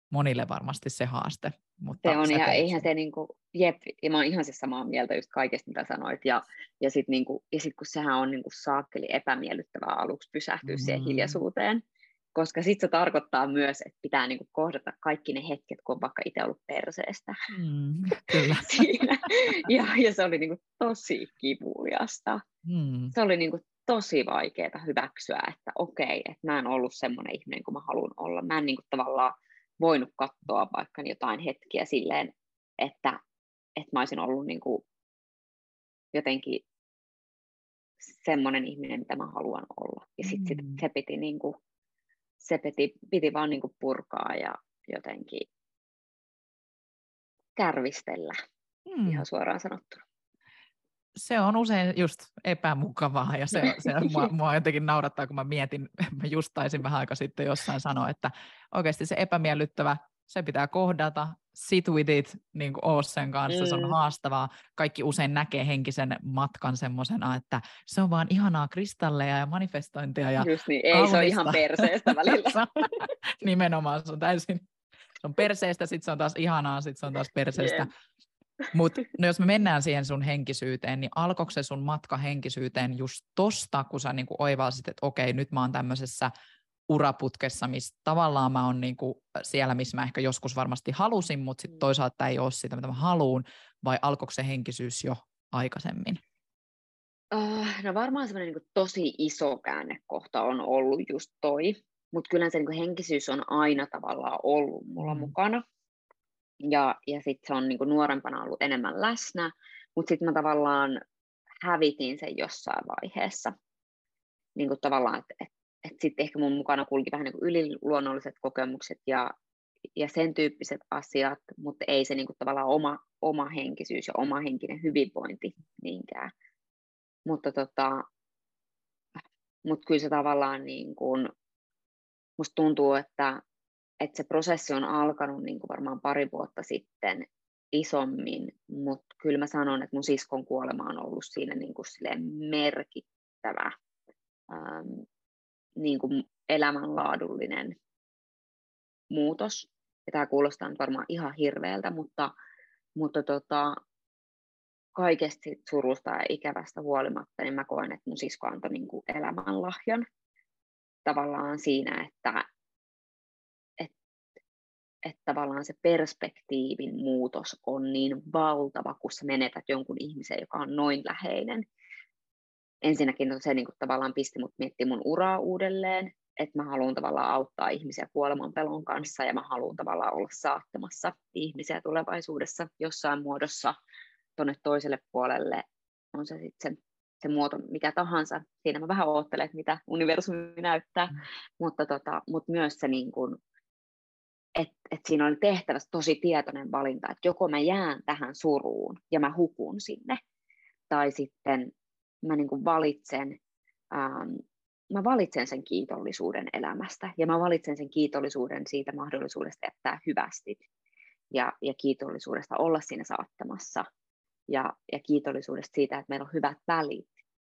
monille varmasti se haaste. Mutta se on, ja eihän se niinku, jep, ja mä oon ihan siis samaa mieltä just kaikesta, mitä sanoit, ja, ja sitten niinku, ja sit kun sehän on niinku saakkeli epämiellyttävää aluksi pysähtyä mm. siihen hiljaisuuteen, koska sitten se tarkoittaa myös, että pitää niinku kohdata kaikki ne hetket, kun on vaikka itse ollut perseestä. Mm, kyllä. Siinä. Ja, ja se oli niinku tosi kivuliasta. Mm. Se oli niinku tosi vaikeaa hyväksyä, että okei, että mä en ollut semmoinen ihminen kuin mä haluan olla. Mä en niinku tavallaan voinut katsoa vaikka jotain hetkiä silleen, että, että mä olisin ollut niinku jotenkin semmoinen ihminen, mitä mä haluan olla. Ja sitten mm. sit se piti niinku se piti, piti vaan niin kuin purkaa ja jotenkin kärvistellä, mm. ihan suoraan sanottuna. Se on usein just epämukavaa ja se, se mua, mua jotenkin naurattaa, kun mä mietin, mä just taisin vähän aika sitten jossain sanoa, että oikeasti se epämiellyttävä se pitää kohdata, sit with it, niin kuin oo sen kanssa, mm. se on mm. haastavaa. Kaikki usein näkee henkisen matkan semmoisena, että se on vaan ihanaa kristalleja ja manifestointia ja Just niin, ei se on ihan perseestä välillä. Nimenomaan, se on täysin, se on perseestä, sitten se on taas ihanaa, sitten se on taas perseestä. Yeah. Mutta no jos me mennään siihen sun henkisyyteen, niin alkoiko se sun matka henkisyyteen just tosta, kun sä niinku oivalsit, että okei, nyt mä oon tämmöisessä uraputkessa, missä tavallaan mä oon niinku siellä, missä mä ehkä joskus varmasti halusin, mutta sitten mm. toisaalta ei ole sitä, mitä mä haluan, vai alkoiko se henkisyys jo aikaisemmin? Uh, no varmaan semmoinen niin tosi iso käännekohta on ollut just toi, mutta kyllä se niin henkisyys on aina tavallaan ollut mulla mm. mukana. Ja, ja sitten se on niin nuorempana ollut enemmän läsnä, mutta sitten mä tavallaan hävitin sen jossain vaiheessa. Niin kuin tavallaan, että et että sitten ehkä mun mukana kulki vähän niin kuin yliluonnolliset kokemukset ja, ja sen tyyppiset asiat, mutta ei se niin kuin tavallaan oma, oma henkisyys ja oma henkinen hyvinvointi niinkään. Mutta tota, mut kyllä se tavallaan niin kuin, musta tuntuu, että, että se prosessi on alkanut niin kuin varmaan pari vuotta sitten isommin, mutta kyllä mä sanon, että mun siskon kuolema on ollut siinä niin kuin merkittävä ähm, niin kuin elämänlaadullinen muutos. Ja tämä kuulostaa nyt varmaan ihan hirveältä, mutta, mutta tota, kaikesta surusta ja ikävästä huolimatta, niin mä koen, että mun sisko antoi niin kuin elämänlahjan tavallaan siinä, että, että, tavallaan se perspektiivin muutos on niin valtava, kun sä menetät jonkun ihmisen, joka on noin läheinen, ensinnäkin se niin kuin, tavallaan pisti mut miettimään mun uraa uudelleen, että mä haluan tavallaan auttaa ihmisiä kuoleman pelon kanssa ja mä haluan tavallaan olla saattamassa ihmisiä tulevaisuudessa jossain muodossa tuonne toiselle puolelle, on se sitten se, se muoto mikä tahansa. Siinä mä vähän oottelen, että mitä universumi näyttää, mm. mutta, tota, mutta myös se niin kuin, että et siinä oli tehtävä tosi tietoinen valinta, että joko mä jään tähän suruun ja mä hukun sinne, tai sitten mä niin kuin valitsen, ähm, mä valitsen sen kiitollisuuden elämästä ja mä valitsen sen kiitollisuuden siitä mahdollisuudesta jättää hyvästit ja, ja kiitollisuudesta olla siinä saattamassa ja, ja kiitollisuudesta siitä, että meillä on hyvät välit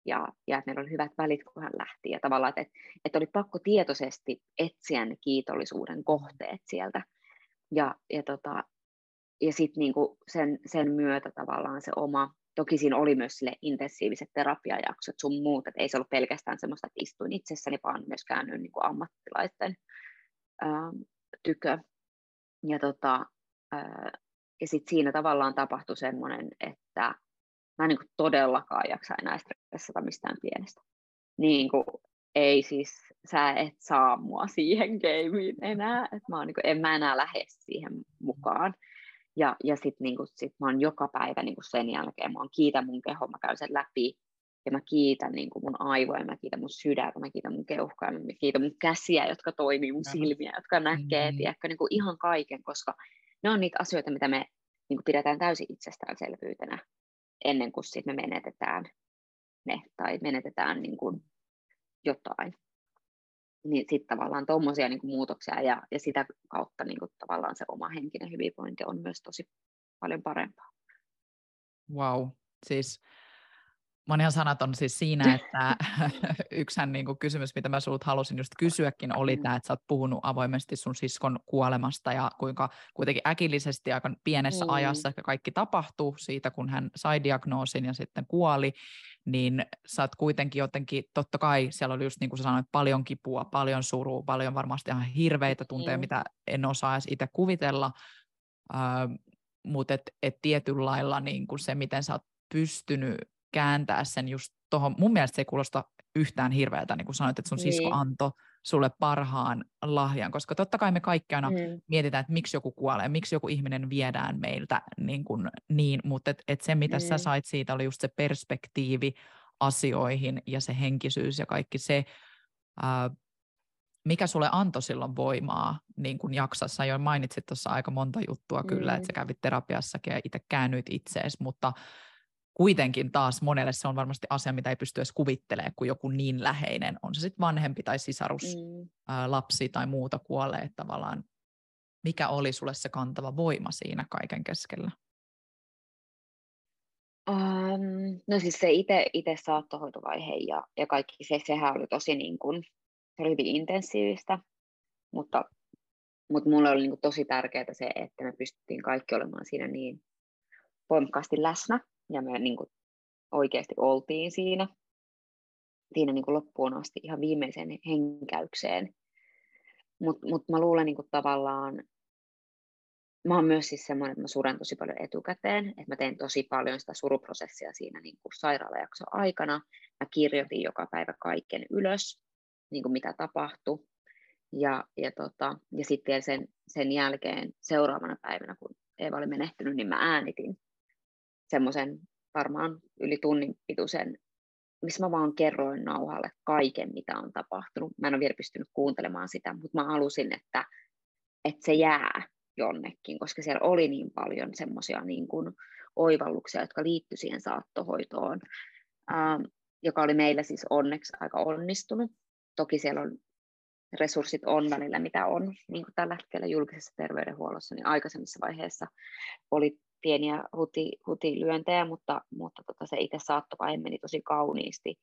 ja, ja että meillä oli hyvät välit, kun hän lähti. Ja tavallaan, että, että oli pakko tietoisesti etsiä ne kiitollisuuden kohteet sieltä. Ja, ja, tota, ja sitten niinku sen, sen myötä tavallaan se oma toki siinä oli myös sille intensiiviset terapiajaksot sun muut, että ei se ollut pelkästään semmoista, että istuin itsessäni, vaan myös käännyin niin kuin ammattilaisten ää, tykö. Ja, tota, ää, ja sitten siinä tavallaan tapahtui semmoinen, että mä en niin kuin todellakaan jaksa enää stressata mistään pienestä. Niin kuin, ei siis, sä et saa mua siihen gameen enää, että mä, oon, niin kuin, en mä enää lähde siihen mukaan. Ja, ja sitten niinku, sit mä oon joka päivä niinku sen jälkeen, mä oon kiitän mun keho, mä käyn sen läpi, ja mä kiitän niinku mun aivoja, mä kiitän mun sydäntä, mä kiitän mun keuhkoja, mä kiitän mun käsiä, jotka toimii, mun silmiä, jotka näkee, mm. tiedätkö, niinku ihan kaiken, koska ne on niitä asioita, mitä me niinku pidetään täysin itsestäänselvyytenä ennen kuin sit me menetetään ne tai menetetään niinku jotain. Niin sitten tavallaan tuommoisia niin muutoksia ja, ja sitä kautta niin kuin, tavallaan se oma henkinen hyvinvointi on myös tosi paljon parempaa. Wow, siis Mä oon ihan sanaton siis siinä, että yksihän niin kuin kysymys, mitä mä sulta halusin just kysyäkin, oli mm. tämä, että sä oot puhunut avoimesti sun siskon kuolemasta ja kuinka kuitenkin äkillisesti aika pienessä mm. ajassa kaikki tapahtuu siitä, kun hän sai diagnoosin ja sitten kuoli, niin sä oot kuitenkin jotenkin, totta kai siellä oli just niin kuin sä sanoit, paljon kipua, paljon surua, paljon varmasti ihan hirveitä tunteja, mm. mitä en osaa edes itse kuvitella, uh, mutta et, et tietyllä lailla niin kuin se, miten sä oot pystynyt kääntää sen just tuohon, mun mielestä se ei kuulosta yhtään hirveältä, niin kuin sanoit, että sun niin. sisko antoi sulle parhaan lahjan, koska totta kai me kaikki aina mm. mietitään, että miksi joku kuolee, miksi joku ihminen viedään meiltä niin, kuin, niin mutta et, et se mitä mm. sä sait siitä oli just se perspektiivi asioihin ja se henkisyys ja kaikki se, ää, mikä sulle antoi silloin voimaa niin kuin jaksassa. Jo mainitsit tuossa aika monta juttua mm. kyllä, että sä kävit terapiassakin ja itse käännyit itseesi, mutta kuitenkin taas monelle se on varmasti asia, mitä ei pysty edes kuvittelemaan, kun joku niin läheinen, on se sitten vanhempi tai sisarus, mm. ää, lapsi tai muuta kuolee, että tavallaan mikä oli sulle se kantava voima siinä kaiken keskellä? Um, no siis se itse, itse saattohoitovaihe ja, ja kaikki se, sehän oli tosi niin kuin, se oli hyvin intensiivistä, mutta, mutta mulle oli niin kuin tosi tärkeää se, että me pystyttiin kaikki olemaan siinä niin voimakkaasti läsnä, ja me niin kuin oikeasti oltiin siinä, siinä niin kuin loppuun asti ihan viimeiseen henkäykseen. Mutta mut mä luulen niin kuin tavallaan, mä oon myös siis semmoinen, että mä suren tosi paljon etukäteen, että mä teen tosi paljon sitä suruprosessia siinä niin kuin sairaalajakson aikana. Mä kirjoitin joka päivä kaiken ylös, niin kuin mitä tapahtui. Ja, ja, tota, ja sitten sen, sen jälkeen seuraavana päivänä, kun Eeva oli menehtynyt, niin mä äänitin semmoisen varmaan yli tunnin pituisen, missä mä vaan kerroin nauhalle kaiken, mitä on tapahtunut. Mä en ole vielä pystynyt kuuntelemaan sitä, mutta mä halusin, että, että se jää jonnekin, koska siellä oli niin paljon semmoisia niin oivalluksia, jotka liittyivät siihen saattohoitoon, ähm, joka oli meillä siis onneksi aika onnistunut. Toki siellä on resurssit on välillä, mitä on, niin kuin tällä hetkellä julkisessa terveydenhuollossa, niin aikaisemmissa vaiheessa oli pieniä huti, hutilyöntejä, mutta, mutta tota, se itse saattovaihe meni tosi kauniisti.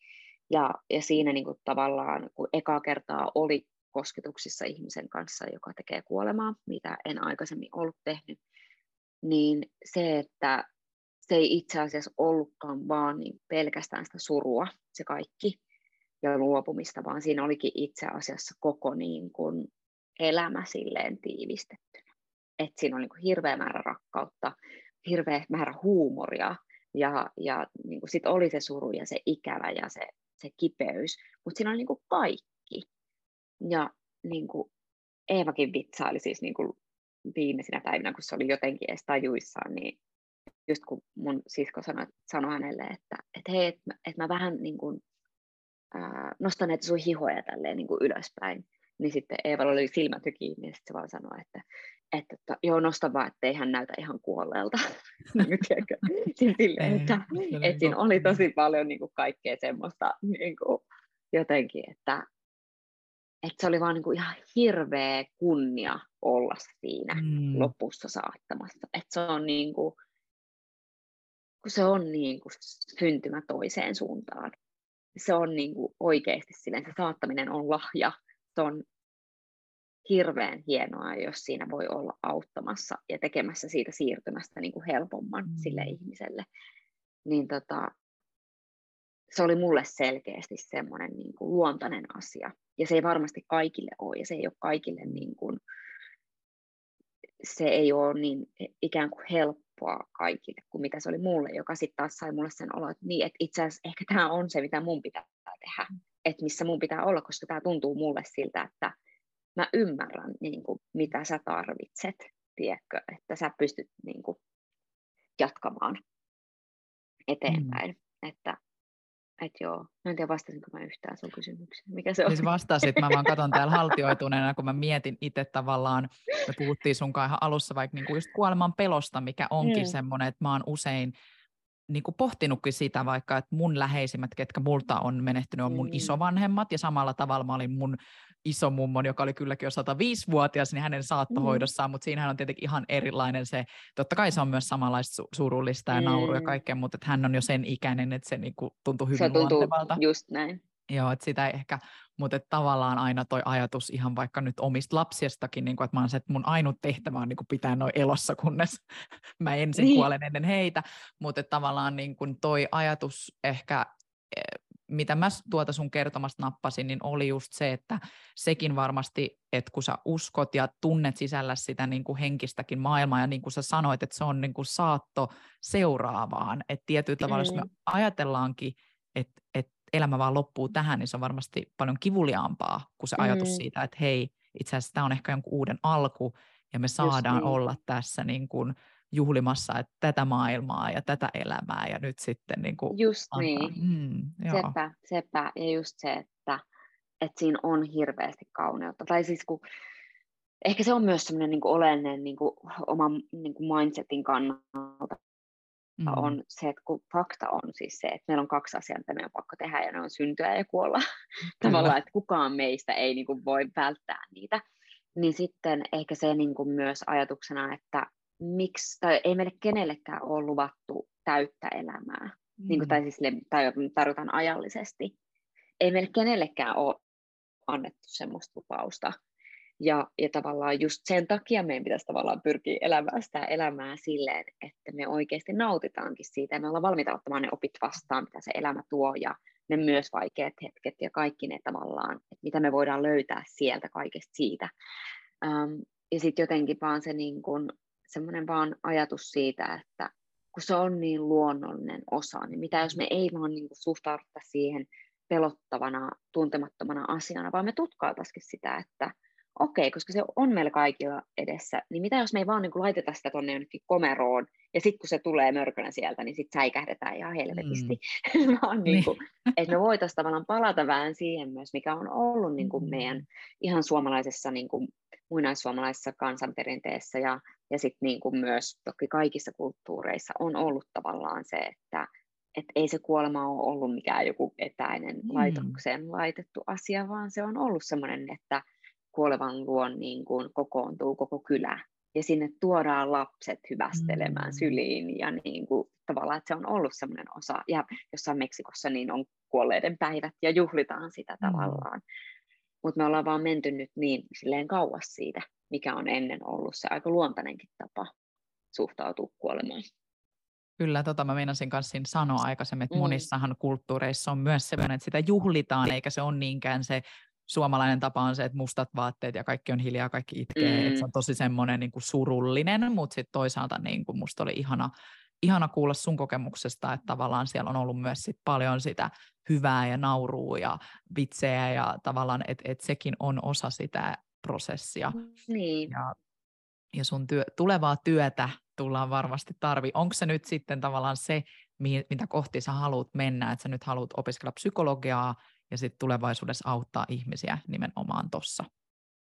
Ja, ja siinä niin kuin tavallaan, kun eka kertaa oli kosketuksissa ihmisen kanssa, joka tekee kuolemaa, mitä en aikaisemmin ollut tehnyt, niin se, että se ei itse asiassa ollutkaan vaan niin pelkästään sitä surua, se kaikki, ja luopumista, vaan siinä olikin itse asiassa koko niin kuin elämä silleen tiivistettynä. Et siinä oli niin kuin hirveä määrä rakkautta, hirveä määrä huumoria ja, ja niin kuin sit oli se suru ja se ikävä ja se, se kipeys, mutta siinä oli niin kuin kaikki. Ja niin kuin Eevakin vitsaili siis niin kuin viimeisinä päivinä, kun se oli jotenkin edes tajuissaan, niin just kun mun sisko sanoi, sanoi hänelle, että, että hei, että mä, että mä vähän niin kuin, ää, nostan näitä sun hihoja tälleen niin kuin ylöspäin, niin sitten Eeva oli silmät ja sitten se vaan sanoi, että, että, että joo, nosta vaan, ettei hän näytä ihan kuolleelta. Siis silleen, että, että siinä oli tosi paljon niin kuin kaikkea semmoista niin kuin, jotenkin, että, että se oli vaan niin kuin ihan hirveä kunnia olla siinä mm. lopussa saattamassa. Että se on niin kuin, kun se on niin kuin syntymä toiseen suuntaan. Se on niin kuin oikeasti silleen, se saattaminen on lahja. Se on hirveän hienoa, jos siinä voi olla auttamassa ja tekemässä siitä siirtymästä niin kuin helpomman mm. sille ihmiselle. Niin tota, se oli mulle selkeästi semmoinen niin kuin luontainen asia. Ja se ei varmasti kaikille ole, ja se ei ole kaikille niin kuin, se ei ole niin ikään kuin helppoa kaikille kuin mitä se oli mulle, joka sitten taas sai mulle sen olo, että, niin, että itse asiassa ehkä tämä on se, mitä mun pitää tehdä, että missä mun pitää olla, koska tämä tuntuu mulle siltä, että mä ymmärrän, niin kuin, mitä sä tarvitset, tiedätkö, että sä pystyt niin kuin, jatkamaan eteenpäin. Mm. Että et joo, mä en tiedä vastasinko mä yhtään sun kysymykseen. Mikä se on? Siis vastasit, mä vaan katson täällä haltioituneena, kun mä mietin itse tavallaan, me puhuttiin sunkaan ihan alussa vaikka niinku just kuoleman pelosta, mikä onkin mm. semmoinen, että mä oon usein niin kuin pohtinutkin sitä vaikka, että mun läheisimmät, ketkä multa on menehtynyt, on mun mm. isovanhemmat ja samalla tavalla mä olin mun isomummon, joka oli kylläkin jo 105-vuotias, niin hänen saattohoidossaan, mm. mutta siinähän on tietenkin ihan erilainen se, totta kai se on myös samanlaista surullista ja mm. nauru ja kaikkea, mutta että hän on jo sen ikäinen, että se niin kuin tuntui hyvin se tuntuu luontevalta. just näin. Joo, että sitä ei ehkä, mutta että tavallaan aina toi ajatus ihan vaikka nyt omista lapsistakin, niin kuin, että mä oon se, että mun ainut tehtävä on niin kuin pitää noin elossa, kunnes mä ensin niin. kuolen ennen heitä, mutta että tavallaan niin kuin toi ajatus ehkä eh, mitä mä tuota sun kertomasta nappasin, niin oli just se, että sekin varmasti, että kun sä uskot ja tunnet sisällä sitä niin kuin henkistäkin maailmaa, ja niin kuin sä sanoit, että se on niin kuin saatto seuraavaan, että tietyllä tavalla, mm. jos me ajatellaankin, että, että elämä vaan loppuu tähän, niin se on varmasti paljon kivuliaampaa kuin se ajatus mm. siitä, että hei, itse asiassa tämä on ehkä jonkun uuden alku, ja me saadaan niin. olla tässä niin kuin juhlimassa että tätä maailmaa ja tätä elämää ja nyt sitten niin kuin Just antaa. niin, mm, sepä, sepä, ja just se, että, että siinä on hirveästi kauneutta. Tai siis kun, ehkä se on myös semmoinen niin oleellinen niin kuin, oman niin kuin mindsetin kannalta, mm. on se, että kun fakta on siis se, että meillä on kaksi asiaa, mitä meidän on pakko tehdä, ja ne on syntyä ja kuolla. Tavallaan, että kukaan meistä ei niin kuin, voi välttää niitä. Niin sitten ehkä se niin kuin, myös ajatuksena, että miksi, tai ei meille kenellekään ole luvattu täyttä elämää, mm. niin kuin, tai, siis, tai tarjotaan ajallisesti. Ei meille kenellekään ole annettu semmoista lupausta. Ja, ja tavallaan just sen takia meidän pitäisi tavallaan pyrkiä elämään sitä elämää silleen, että me oikeasti nautitaankin siitä ja me ollaan valmiita ottamaan ne opit vastaan, mitä se elämä tuo ja ne myös vaikeat hetket ja kaikki ne tavallaan, että mitä me voidaan löytää sieltä kaikesta siitä. Um, ja sitten jotenkin vaan se niin kun, semmoinen vaan ajatus siitä, että kun se on niin luonnollinen osa, niin mitä jos me ei vaan niin suhtauduta siihen pelottavana, tuntemattomana asiana, vaan me tutkailtaisikin sitä, että okei, okay, koska se on meillä kaikilla edessä, niin mitä jos me ei vaan niin kuin laiteta sitä tuonne jonnekin komeroon, ja sitten kun se tulee mörkönä sieltä, niin sitten säikähdetään ihan helvetisti, mm. vaan niin kuin, että me voitaisiin tavallaan palata vähän siihen myös, mikä on ollut niin kuin mm. meidän ihan suomalaisessa, niin kuin, muinaissuomalaisessa kansanperinteessä ja, ja sitten niin kuin myös toki kaikissa kulttuureissa on ollut tavallaan se, että et ei se kuolema ole ollut mikään joku etäinen mm. laitokseen laitettu asia, vaan se on ollut sellainen, että kuolevan luon niin kuin kokoontuu koko kylä ja sinne tuodaan lapset hyvästelemään mm. syliin ja niin kuin, tavallaan, että se on ollut semmoinen osa, ja jossain Meksikossa niin on kuolleiden päivät ja juhlitaan sitä mm. tavallaan. Mutta me ollaan vaan menty nyt niin silleen kauas siitä, mikä on ennen ollut se aika luontainenkin tapa suhtautua kuolemaan. Kyllä, tota mä meinasin kanssa sanoa aikaisemmin, että mm. monissahan kulttuureissa on myös sellainen, että sitä juhlitaan, eikä se ole niinkään se suomalainen tapa on se, että mustat vaatteet ja kaikki on hiljaa, kaikki itkee, mm. että se on tosi semmoinen niin kuin surullinen, mutta sitten toisaalta niin kuin musta oli ihana, ihana kuulla sun kokemuksesta, että tavallaan siellä on ollut myös sit paljon sitä hyvää ja naurua ja vitsejä ja tavallaan, että et sekin on osa sitä prosessia. Niin. Ja, ja sun työ, tulevaa työtä tullaan varmasti tarvi. Onko se nyt sitten tavallaan se, mitä kohti sä haluat mennä, että sä nyt haluat opiskella psykologiaa ja sitten tulevaisuudessa auttaa ihmisiä nimenomaan tuossa.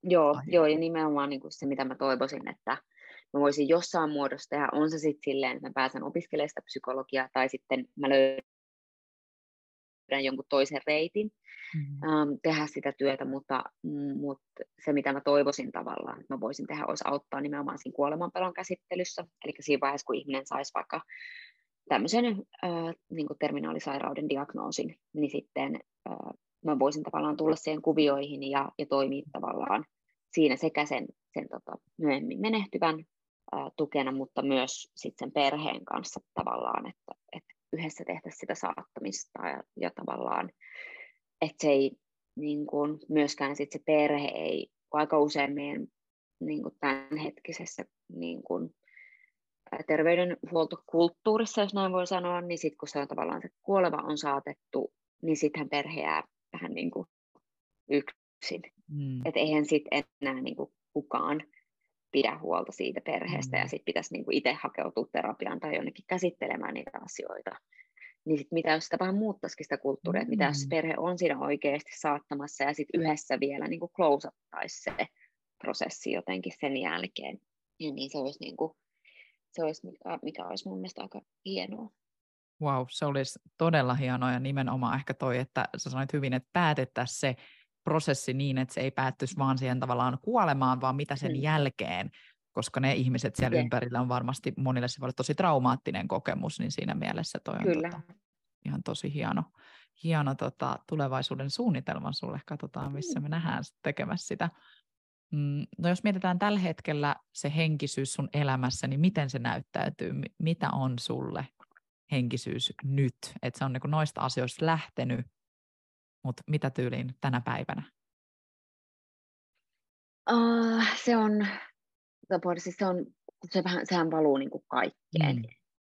Joo, joo, ja nimenomaan niin kuin se, mitä mä toivoisin, että mä voisin jossain muodossa tehdä, on se sitten silleen, että mä pääsen opiskelemaan sitä psykologiaa, tai sitten mä löydän jonkun toisen reitin mm-hmm. um, tehdä sitä työtä, mutta, mutta se, mitä mä toivoisin tavallaan, että mä voisin tehdä, olisi auttaa nimenomaan siinä kuolemanpelon käsittelyssä, eli siinä vaiheessa, kun ihminen saisi vaikka tämmöisen äh, niin terminaalisairauden diagnoosin, niin sitten äh, mä voisin tavallaan tulla siihen kuvioihin ja, ja toimia tavallaan siinä sekä sen, sen tota, myöhemmin menehtyvän äh, tukena, mutta myös sitten sen perheen kanssa tavallaan, että, että yhdessä tehtäisiin sitä saattamista ja, ja tavallaan, että se ei niin kuin, myöskään sit se perhe ei, aika usein meidän niin kuin tämänhetkisessä niin kuin, terveydenhuoltokulttuurissa, jos näin voi sanoa, niin sitten kun se on tavallaan se kuoleva on saatettu, niin sittenhän perhe jää vähän niin kuin yksin. Mm. Että eihän sitten enää niin kuin kukaan pidä huolta siitä perheestä mm. ja sitten pitäisi niin kuin itse hakeutua terapiaan tai jonnekin käsittelemään niitä asioita. Niin sit mitä jos sitä vähän muuttaisikin sitä kulttuuria, mm. mitä jos mm. perhe on siinä oikeasti saattamassa ja sitten yhdessä vielä niin kuin se prosessi jotenkin sen jälkeen. Ja niin se olisi niin kuin se olisi, mikä, mikä olisi mun mielestä aika hienoa. Wow, se olisi todella hienoa ja nimenomaan ehkä toi, että sä sanoit hyvin, että päätettäisiin se prosessi niin, että se ei päättyisi vaan siihen tavallaan kuolemaan, vaan mitä sen mm. jälkeen, koska ne ihmiset siellä yeah. ympärillä on varmasti monille se voi olla tosi traumaattinen kokemus, niin siinä mielessä toi on Kyllä. Tota, ihan tosi hieno, hieno tota, tulevaisuuden suunnitelma sulle. Katsotaan, missä me nähdään tekemässä sitä. Mm, no jos mietitään tällä hetkellä se henkisyys sun elämässä, niin miten se näyttäytyy? Mitä on sulle henkisyys nyt? Että se on niin noista asioista lähtenyt, mutta mitä tyyliin tänä päivänä? Uh, se on, siis se on, se vähän, sehän valuu niin kuin kaikkeen. Mm.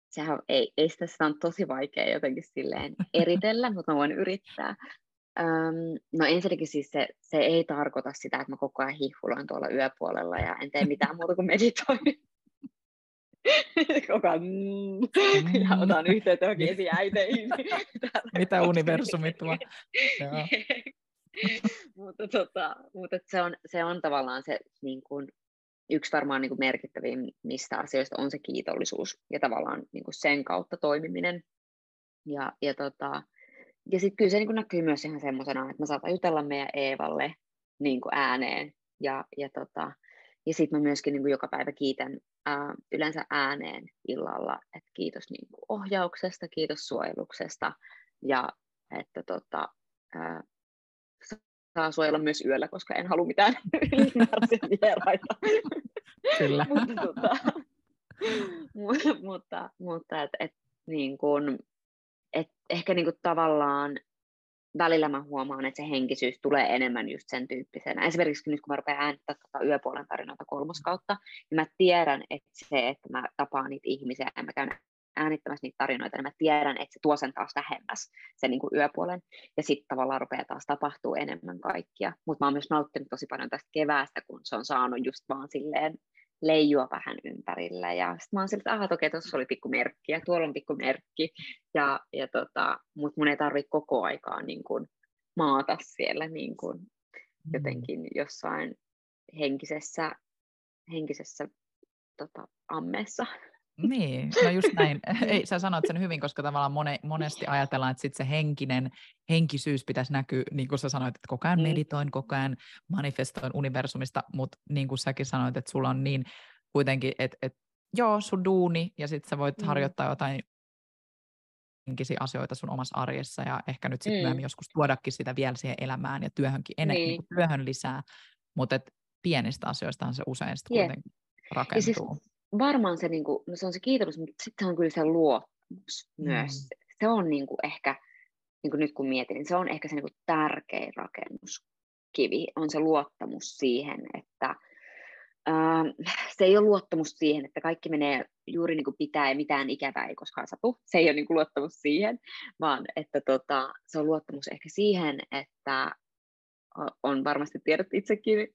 Sehän ei, ei sitä, sitä on tosi vaikea jotenkin silleen eritellä, mutta mä voin yrittää. Um, no ensinnäkin siis se, se ei tarkoita sitä, että mä koko ajan hihfuloin tuolla yöpuolella ja en tee mitään muuta kuin meditoin. koko ajan mm, ja otan yhteyttä johonkin esiäiteihin. Mitä universumit tuo? mutta tota, mutta se, on, se on tavallaan se niin kuin, yksi varmaan niin kuin merkittävimmistä asioista on se kiitollisuus ja tavallaan niin kuin sen kautta toimiminen. Ja, ja, tota, ja sitten kyllä se niin näkyy myös ihan semmoisena, että mä saatan jutella meidän Eevalle niin ääneen. Ja, ja, tota, ja sitten mä myöskin niin joka päivä kiitän ää, yleensä ääneen illalla, että kiitos niin ohjauksesta, kiitos suojeluksesta ja että tota, ää, saa suojella myös yöllä, koska en halua mitään vieraita. Kyllä. mutta, tota, mutta, mutta et, et, niin kun, et ehkä niin kun tavallaan välillä mä huomaan, että se henkisyys tulee enemmän just sen tyyppisenä. Esimerkiksi nyt kun mä rupean äänittämään tuota yöpuolen tarinoita kolmoskautta, niin mä tiedän, että se, että mä tapaan niitä ihmisiä ja mä käyn äänittämässä niitä tarinoita, niin mä tiedän, että se tuo sen taas lähemmäs, sen niin kuin yöpuolen, ja sitten tavallaan rupeaa taas tapahtuu enemmän kaikkia. Mutta mä oon myös nauttinut tosi paljon tästä keväästä, kun se on saanut just vaan silleen leijua vähän ympärillä. Ja sitten mä oon siltä, että okei, tuossa oli pikku merkki ja tuolla on pikku merkki. Ja, ja tota, Mutta mun ei tarvitse koko aikaa niin kun, maata siellä niin kun, mm. jotenkin jossain henkisessä, henkisessä tota, ammeessa. Niin, no just näin. Ei, sä sanoit sen hyvin, koska tavallaan mone, monesti ajatellaan, että sit se henkinen henkisyys pitäisi näkyä, niin kuin sä sanoit, että koko ajan mm. meditoin, koko ajan manifestoin universumista, mutta niin kuin säkin sanoit, että sulla on niin kuitenkin, että, että joo, sun duuni, ja sitten sä voit mm. harjoittaa jotain henkisiä asioita sun omassa arjessa, ja ehkä nyt sitten mm. joskus tuodakin sitä vielä siihen elämään ja työhönkin, ennen niin. niin työhön lisää, mutta pienistä asioistahan se usein sitten yeah. kuitenkin rakentuu. Ja siis varmaan se, niin kuin, no se on se kiitos, mutta sitten on kyllä se luottamus mm. myös. Se on niin kuin ehkä, niin kuin nyt kun mietin, niin se on ehkä se niin kuin tärkein rakennuskivi, on se luottamus siihen, että äh, se ei ole luottamus siihen, että kaikki menee juuri niin kuin pitää ja mitään ikävää ei koskaan satu. Se ei ole niin kuin luottamus siihen, vaan että tota, se on luottamus ehkä siihen, että on varmasti tiedot itsekin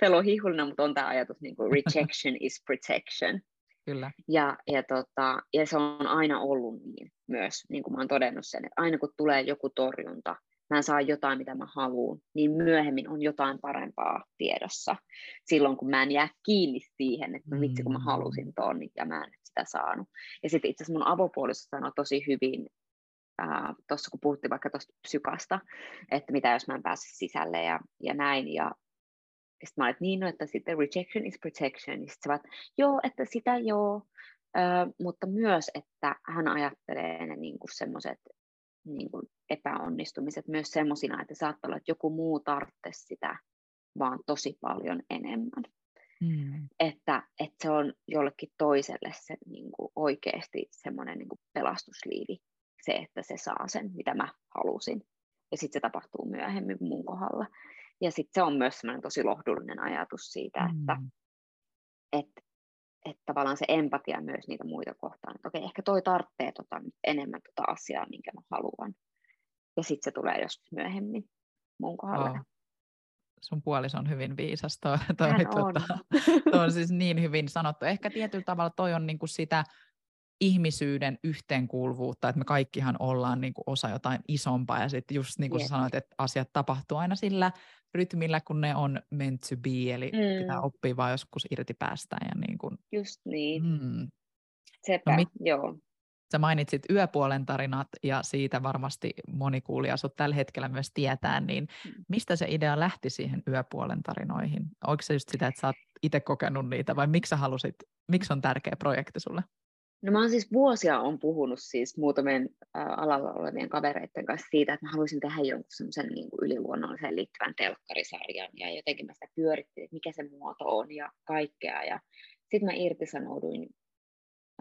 felohihulina, mutta on tämä ajatus niin kuin rejection is protection. Kyllä. Ja, ja, tota, ja se on aina ollut niin myös, niin kuin mä oon todennut sen, että aina kun tulee joku torjunta, mä en saa jotain, mitä mä haluan, niin myöhemmin on jotain parempaa tiedossa. Silloin, kun mä en jää kiinni siihen, että no vitsi, kun mä mm. halusin ton, niin ja mä en sitä saanut. Ja sitten itse asiassa mun avopuoliso sanoi tosi hyvin, tuossa kun puhuttiin vaikka tuosta psykasta, että mitä jos mä en pääse sisälle ja, ja näin, ja sitten mä olin, että niin, no, että sitten rejection is protection. Niin sitten että joo, että sitä joo, ö, mutta myös, että hän ajattelee ne niin semmoiset niin epäonnistumiset myös semmoisina, että saattaa olla, että joku muu tarvitsee sitä vaan tosi paljon enemmän. Mm. Että, että se on jollekin toiselle se niin kuin oikeasti semmoinen niin pelastusliivi, se, että se saa sen, mitä mä halusin. Ja sitten se tapahtuu myöhemmin mun kohdalla. Ja sitten se on myös semmoinen tosi lohdullinen ajatus siitä, mm. että et, et tavallaan se empatia myös niitä muita kohtaan, että okei, ehkä toi tarvitsee tota nyt enemmän tota asiaa, minkä mä haluan. Ja sitten se tulee joskus myöhemmin mun kohdalla. Oh. Sun puoliso on hyvin viisas. Toi, toi, Hän on. Tota, toi on siis niin hyvin sanottu. Ehkä tietyllä tavalla toi on niinku sitä ihmisyyden yhteenkuuluvuutta, että me kaikkihan ollaan niin kuin osa jotain isompaa ja sitten just niin kuin yes. sanoit, että asiat tapahtuu aina sillä rytmillä, kun ne on meant to be, eli mm. pitää oppia vaan joskus irti päästään. Ja niin kuin, just niin. Mm. Sepä, no mit, joo. Sä mainitsit yöpuolen tarinat ja siitä varmasti moni kuulija sut tällä hetkellä myös tietää, niin mm. mistä se idea lähti siihen yöpuolen tarinoihin? Onko se just sitä, että sä oot itse kokenut niitä vai miksi sä halusit, miksi on tärkeä projekti sulle? No mä oon siis vuosia on puhunut siis muutamien alalla olevien kavereiden kanssa siitä, että mä haluaisin tehdä jonkun semmoisen niin yliluonnolliseen liittyvän telkkarisarjan. Ja jotenkin mä sitä pyörittiin, että mikä se muoto on ja kaikkea. Ja sitten mä irtisanouduin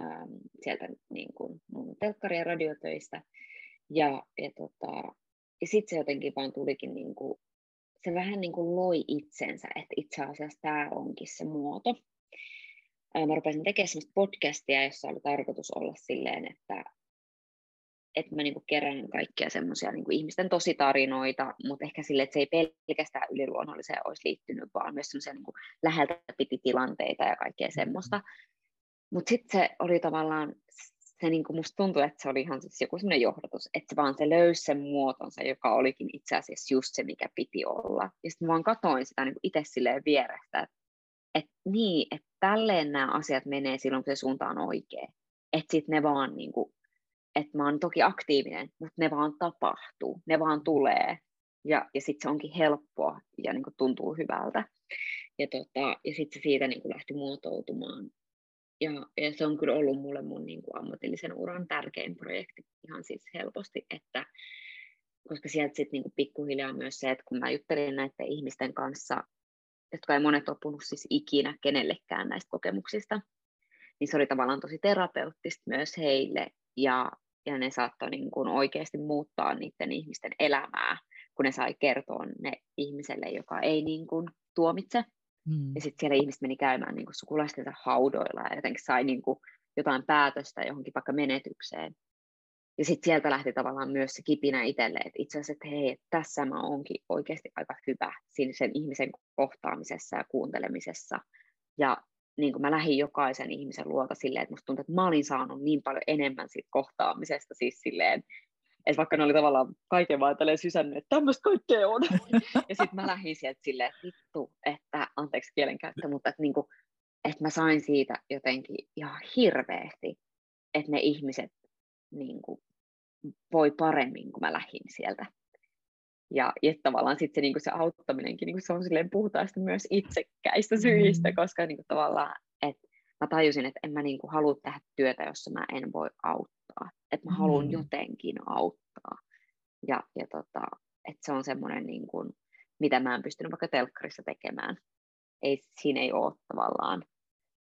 ähm, sieltä niin kuin mun telkkari- ja radiotöistä. Ja, ja, tota, ja sitten se jotenkin vaan tulikin niin kuin, se vähän niin kuin loi itsensä, että itse asiassa tämä onkin se muoto mä rupesin tekemään sellaista podcastia, jossa oli tarkoitus olla silleen, että, että mä niinku kerään kaikkia semmoisia niinku ihmisten tositarinoita, mutta ehkä sille, että se ei pelkästään yliluonnolliseen olisi liittynyt, vaan myös semmoisia niinku läheltä piti tilanteita ja kaikkea mm-hmm. semmoista. Mutta sitten se oli tavallaan, se niinku musta tuntui, että se oli ihan siis joku semmoinen johdatus, että se vaan se löysi sen muotonsa, joka olikin itse asiassa just se, mikä piti olla. Ja sitten mä vaan katoin sitä niinku itse silleen vierestä, että et niin, että tälleen nämä asiat menee silloin, kun se suunta on oikea. Että sitten ne vaan, niin kuin, että mä oon toki aktiivinen, mutta ne vaan tapahtuu, ne vaan tulee. Ja, ja sitten se onkin helppoa ja niin kuin tuntuu hyvältä. Ja, tota, ja sitten se siitä niin kuin lähti muotoutumaan. Ja, ja se on kyllä ollut mulle mun niin kuin ammatillisen uran tärkein projekti ihan siis helposti, että koska sieltä sitten niin pikkuhiljaa myös se, että kun mä juttelin näiden ihmisten kanssa jotka ei monet opunut siis ikinä kenellekään näistä kokemuksista, niin se oli tavallaan tosi terapeuttista myös heille, ja, ja ne saattoi niin kuin oikeasti muuttaa niiden ihmisten elämää, kun ne sai kertoa ne ihmiselle, joka ei niin kuin tuomitse. Mm. Ja sitten siellä ihmiset meni käymään niin kuin sukulaistensa haudoilla ja jotenkin sai niin kuin jotain päätöstä johonkin vaikka menetykseen. Ja sitten sieltä lähti tavallaan myös se kipinä itselle, että itse asiassa, että hei, tässä mä oonkin oikeasti aika hyvä siinä sen ihmisen kohtaamisessa ja kuuntelemisessa. Ja niin kuin mä lähdin jokaisen ihmisen luota silleen, että musta tuntuu, että mä olin saanut niin paljon enemmän siitä kohtaamisesta, siis silleen, että vaikka ne oli tavallaan kaiken vaan tälleen sysännyt, että tämmöistä kaikkea on. ja sitten mä lähdin sieltä silleen, että vittu, että anteeksi kielenkäyttö, mutta että, niin kuin, että mä sain siitä jotenkin ihan hirveästi, että ne ihmiset niin kuin, voi paremmin, kun mä lähdin sieltä. Ja, ja tavallaan sitten se, niin kuin se auttaminenkin, niin kuin se on silleen puhtaasti myös itsekkäistä syistä, mm. koska niin kuin tavallaan, että mä tajusin, että en mä niin kuin halua tehdä työtä, jossa mä en voi auttaa. Että mä haluan mm. jotenkin auttaa. Ja, ja tota, että se on semmoinen, niin kuin, mitä mä en pystynyt vaikka telkkarissa tekemään. Ei, siinä ei ole tavallaan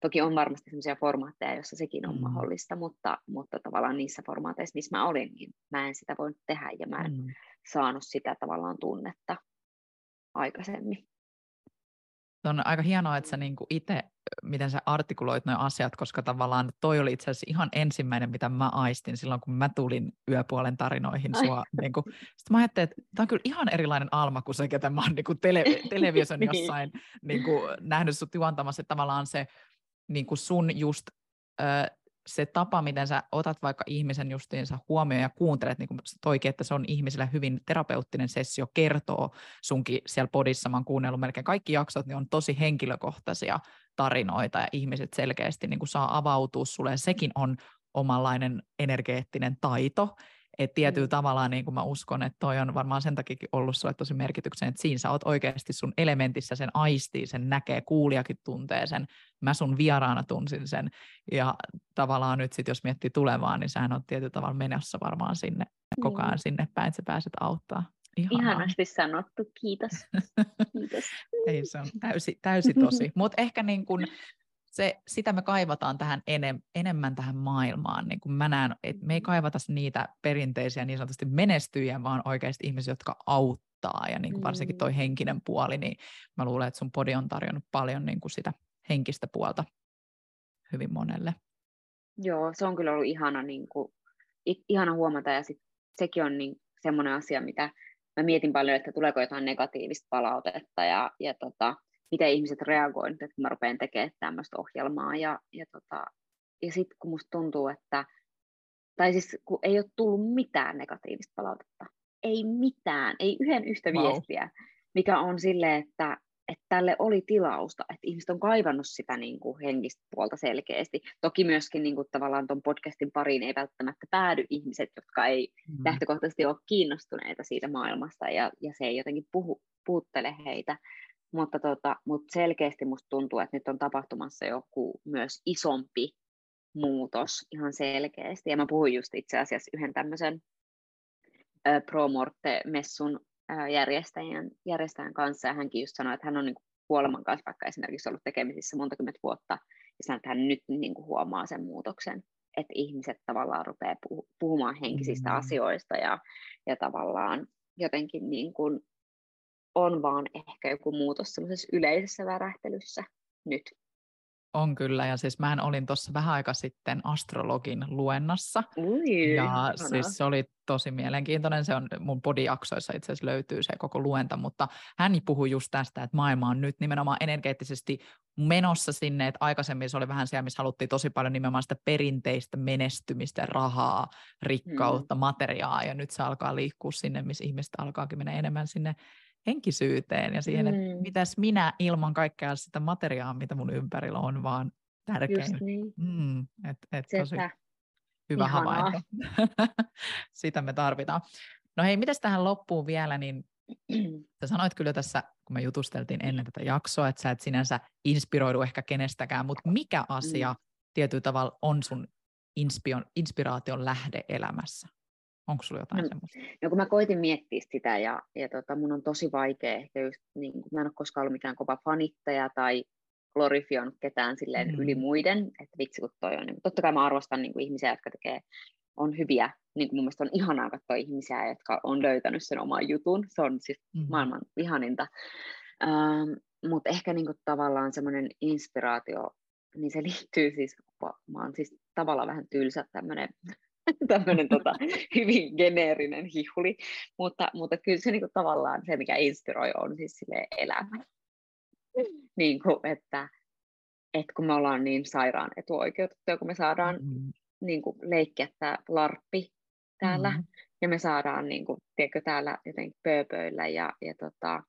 Toki on varmasti sellaisia formaatteja, joissa sekin on mm. mahdollista, mutta, mutta tavallaan niissä formaateissa, missä mä olin, niin mä en sitä voinut tehdä ja mä en mm. saanut sitä tavallaan tunnetta aikaisemmin. On aika hienoa, että sä niinku itse, miten sä artikuloit nuo asiat, koska tavallaan toi oli itse asiassa ihan ensimmäinen, mitä mä aistin silloin, kun mä tulin yöpuolen tarinoihin sua. Niinku. Sitten mä ajattelin, että tämä on kyllä ihan erilainen Alma kuin se, ketä mä oon niinku tele, television niin. jossain niinku, nähnyt sut juontamassa, että tavallaan se niin kuin sun just ö, se tapa, miten sä otat vaikka ihmisen justiinsa huomioon ja kuuntelet, niin kuin toikin, että se on ihmiselle hyvin terapeuttinen sessio, kertoo sunkin siellä podissa, mä oon kuunnellut melkein kaikki jaksot, niin on tosi henkilökohtaisia tarinoita ja ihmiset selkeästi niin kuin saa avautua. Sulle, sekin on omanlainen energeettinen taito, et tietyllä mm. tavalla niin kuin mä uskon, että toi on varmaan sen takia ollut sulle tosi merkityksen, että siinä sä oot oikeasti sun elementissä, sen aistii, sen näkee, kuulijakin tuntee sen, mä sun vieraana tunsin sen, ja tavallaan nyt sitten jos miettii tulevaa, niin sähän on tietyllä tavalla menossa varmaan sinne, mm. koko ajan sinne päin, että sä pääset auttaa. Ihanaa. Ihanasti sanottu, kiitos. kiitos. Ei, se on täysi, täysi tosi. Mutta ehkä niin kun, se, sitä me kaivataan tähän enem, enemmän tähän maailmaan. Niin kuin mä näen, että me ei kaivata niitä perinteisiä niin sanotusti menestyjiä, vaan oikeasti ihmisiä, jotka auttaa. Ja niin kuin varsinkin toi mm. henkinen puoli, niin mä luulen, että sun podi on tarjonnut paljon niin kuin sitä henkistä puolta hyvin monelle. Joo, se on kyllä ollut ihana, niin kuin, ihana huomata. Ja sit sekin on niin, semmoinen asia, mitä mä mietin paljon, että tuleeko jotain negatiivista palautetta. Ja, ja tota, miten ihmiset reagoivat, että mä rupean tekemään tämmöistä ohjelmaa. Ja, ja, tota, ja sitten kun musta tuntuu, että, tai siis kun ei ole tullut mitään negatiivista palautetta, ei mitään, ei yhden yhtä wow. viestiä, mikä on silleen, että, että tälle oli tilausta, että ihmiset on kaivannut sitä niin kuin henkistä puolta selkeästi. Toki myöskin niin kuin tavallaan tuon podcastin pariin ei välttämättä päädy ihmiset, jotka ei mm. lähtökohtaisesti ole kiinnostuneita siitä maailmasta ja, ja se ei jotenkin puhu, puhuttele heitä. Mutta, tota, mutta selkeästi musta tuntuu, että nyt on tapahtumassa joku myös isompi muutos ihan selkeästi. Ja mä puhuin just itse asiassa yhden tämmöisen Promorte-messun järjestäjän, järjestäjän kanssa, ja hänkin just sanoi, että hän on niin kuoleman kanssa vaikka esimerkiksi ollut tekemisissä monta kymmentä vuotta, ja sanoi, että hän nyt niin kuin huomaa sen muutoksen, että ihmiset tavallaan rupeaa puhumaan henkisistä mm-hmm. asioista, ja, ja tavallaan jotenkin niin kuin on vaan ehkä joku muutos semmoisessa yleisessä värähtelyssä nyt. On kyllä, ja siis mä olin tuossa vähän aika sitten astrologin luennassa, Ui, ja ihana. siis se oli tosi mielenkiintoinen, se on mun podijaksoissa itse asiassa löytyy se koko luenta, mutta hän puhui just tästä, että maailma on nyt nimenomaan energeettisesti menossa sinne, että aikaisemmin se oli vähän siellä, missä haluttiin tosi paljon nimenomaan sitä perinteistä menestymistä, rahaa, rikkautta, hmm. materiaa, ja nyt se alkaa liikkua sinne, missä ihmiset alkaakin mennä enemmän sinne henkisyyteen ja siihen, mm. että mitäs minä ilman kaikkea sitä materiaa, mitä mun ympärillä on, vaan tärkein. niin. Mm, et, et tosi hyvä Ihanaa. havainto. sitä me tarvitaan. No hei, mitäs tähän loppuun vielä, niin sä sanoit kyllä tässä, kun me jutusteltiin ennen tätä jaksoa, että sä et sinänsä inspiroidu ehkä kenestäkään, mutta mikä asia mm. tietyllä tavalla on sun inspiraation lähde elämässä? Onko sulla jotain no, semmoista? No kun mä koitin miettiä sitä ja, ja tota, mun on tosi vaikea ehkä just, niin kun mä en ole koskaan ollut mikään kova fanittaja tai glorifioinut ketään silleen mm. yli muiden, että vitsi kun toi on. Niin, totta kai mä arvostan niin kuin ihmisiä, jotka tekee, on hyviä, niin kuin mun mielestä on ihanaa katsoa ihmisiä, jotka on löytänyt sen oman jutun, se on siis mm. maailman ihaninta. Ähm, Mutta ehkä niin kuin tavallaan semmoinen inspiraatio, niin se liittyy siis, mä oon siis tavallaan vähän tylsä tämmöinen tämmöinen tota, hyvin geneerinen hihuli, mutta, mutta kyllä se niinku tavallaan se, mikä inspiroi, on siis elämä. Niin kuin, että, että kun me ollaan niin sairaan etuoikeutettuja, kun me saadaan mm-hmm. niin kuin, leikkiä tämä larppi täällä, mm-hmm. ja me saadaan niin kuin, tiedätkö, täällä jotenkin pööpöillä, ja, ja, tota,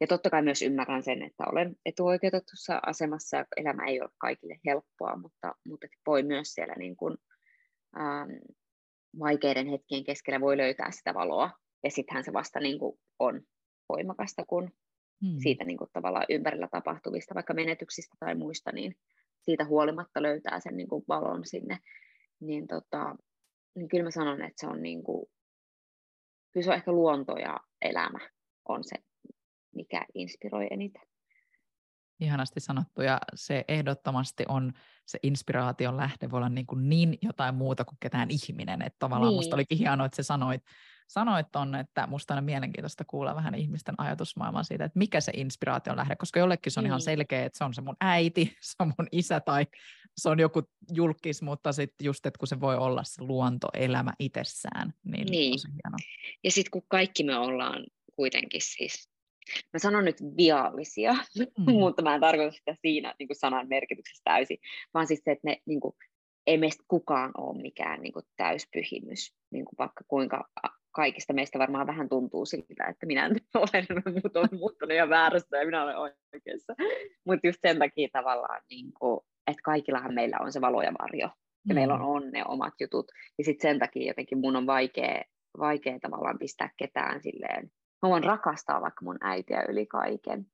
ja totta kai myös ymmärrän sen, että olen etuoikeutetussa asemassa, ja elämä ei ole kaikille helppoa, mutta, mutta voi myös siellä niin kuin, ähm, vaikeiden hetkien keskellä voi löytää sitä valoa. Ja sittenhän se vasta niin kuin on voimakasta, kun hmm. siitä niin kuin tavallaan ympärillä tapahtuvista, vaikka menetyksistä tai muista, niin siitä huolimatta löytää sen niin kuin valon sinne. Niin, tota, niin kyllä mä sanon, että se on, niin kuin, kyllä se on ehkä luonto ja elämä on se, mikä inspiroi eniten. Ihanasti sanottu ja se ehdottomasti on se inspiraation lähde voi olla niin, kuin niin jotain muuta kuin ketään ihminen. Että tavallaan niin. musta olikin hienoa, että sä sanoit, sanoit ton, että musta on mielenkiintoista kuulla vähän ihmisten ajatusmaailmaa siitä, että mikä se inspiraation lähde, koska jollekin se on niin. ihan selkeä, että se on se mun äiti, se on mun isä tai se on joku julkis, mutta sitten just, että kun se voi olla se luontoelämä itsessään, niin, niin. hieno. Ja sitten kun kaikki me ollaan kuitenkin siis mä sanon nyt viallisia, mm. mutta mä en tarkoita sitä siinä niin kuin sanan merkityksessä täysin, vaan siis se, että me, niin kuin, ei meistä kukaan ole mikään niin kuin, täyspyhimys, niin kuin vaikka kuinka kaikista meistä varmaan vähän tuntuu siltä, että minä olen muut on muuttunut ja väärässä ja minä olen oikeassa. Mutta just sen takia tavallaan, niin kuin, että kaikillahan meillä on se valo ja varjo, ja mm. meillä on, on ne omat jutut, ja sitten sen takia jotenkin mun on vaikea, vaikea tavallaan pistää ketään silleen mä voin rakastaa vaikka mun äitiä yli kaiken.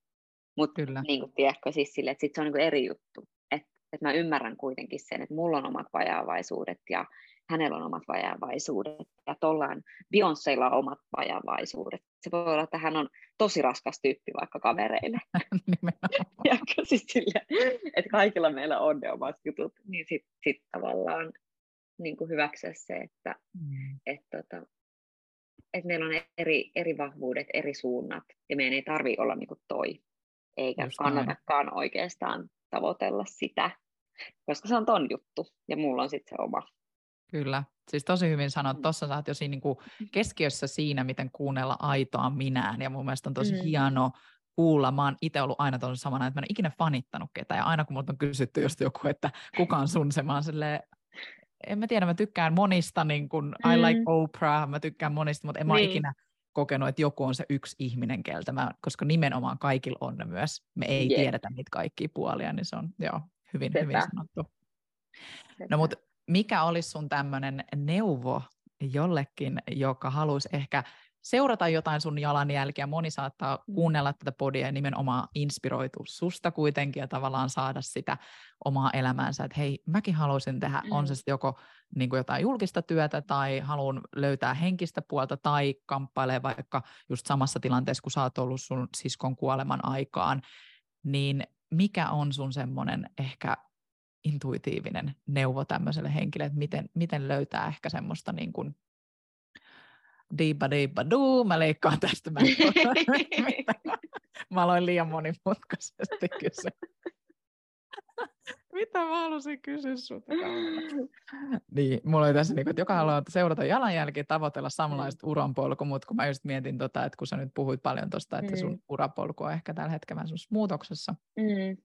Mutta niin kuin, tiedätkö, siis sille, että sit se on niin eri juttu. Että et mä ymmärrän kuitenkin sen, että mulla on omat vajaavaisuudet ja hänellä on omat vajaavaisuudet. Ja tollaan Beyoncélla on omat vajaavaisuudet. Se voi olla, että hän on tosi raskas tyyppi vaikka kavereille. Tiedätkö, siis sille, että kaikilla meillä on ne omat jutut. Niin sitten sit tavallaan niin kuin hyväksyä se, että mm. et, tota, että meillä on eri, eri vahvuudet, eri suunnat, ja meidän ei tarvitse olla niin kuin toi, eikä Just kannatakaan näin. oikeastaan tavoitella sitä, koska se on ton juttu, ja mulla on sitten se oma. Kyllä, siis tosi hyvin sanot, mm. tuossa sä oot jo siinä niin kuin keskiössä siinä, miten kuunnella aitoa minään, ja mun mielestä on tosi mm. hieno kuulla. Mä oon itse ollut aina tuolla samana, että mä en ikinä fanittanut ketään, ja aina kun multa on kysytty just joku, että kuka on sun se, mä oon silleen, en mä tiedä, mä tykkään monista, niin kun, mm. I like Oprah, mä tykkään monista, mutta en niin. mä ikinä kokenut, että joku on se yksi ihminen, keltä mä, koska nimenomaan kaikilla on ne myös. Me ei yeah. tiedetä niitä kaikkia puolia, niin se on joo, hyvin, hyvin sanottu. No mutta mikä olisi sun tämmöinen neuvo jollekin, joka haluaisi ehkä seurata jotain sun jalanjälkeä. Moni saattaa mm. kuunnella tätä podia ja nimenomaan inspiroitua susta kuitenkin ja tavallaan saada sitä omaa elämäänsä, että hei, mäkin haluaisin tehdä, mm. on se sitten joko niin kuin jotain julkista työtä tai haluan löytää henkistä puolta tai kamppailee vaikka just samassa tilanteessa, kun sä oot ollut sun siskon kuoleman aikaan, niin mikä on sun semmoinen ehkä intuitiivinen neuvo tämmöiselle henkilölle, että miten, miten löytää ehkä semmoista niin kuin diiba diiba duu, mä leikkaan tästä. Mä, mä aloin liian monimutkaisesti kysyä. Mitä mä halusin kysyä sulta? niin, mulla oli tässä, niin, että joka haluaa seurata jalanjälkiä, tavoitella samanlaista mm. uranpolku, mutta kun mä just mietin, tota, että kun sä nyt puhuit paljon tuosta, että mm. sun urapolku on ehkä tällä hetkellä sun muutoksessa. Mm.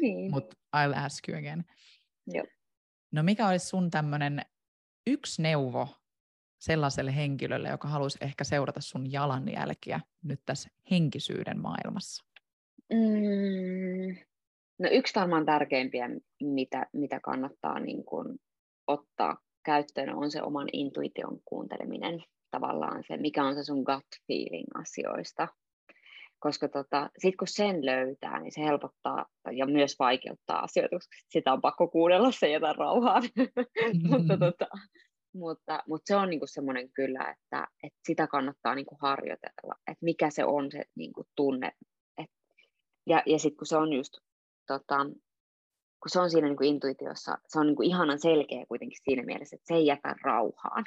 Niin. Mutta I'll ask you again. Joo. No mikä olisi sun tämmöinen yksi neuvo sellaiselle henkilölle, joka haluaisi ehkä seurata sun jalanjälkiä nyt tässä henkisyyden maailmassa? Mm, no yksi varmaan tärkeimpiä, mitä, mitä kannattaa niin kun ottaa käyttöön, on se oman intuition kuunteleminen. Tavallaan se, mikä on se sun gut feeling asioista. Koska tota, sitten kun sen löytää, niin se helpottaa ja myös vaikeuttaa asioita, koska sitä on pakko kuunnella, se jätä rauhaan. Mutta tota, mutta, mutta se on niinku semmoinen kyllä, että, että sitä kannattaa niinku harjoitella, että mikä se on se niinku tunne. Et, ja ja sitten kun se on just, tota, kun se on siinä niinku intuitiossa, se on niinku ihanan selkeä kuitenkin siinä mielessä, että se ei jätä rauhaan.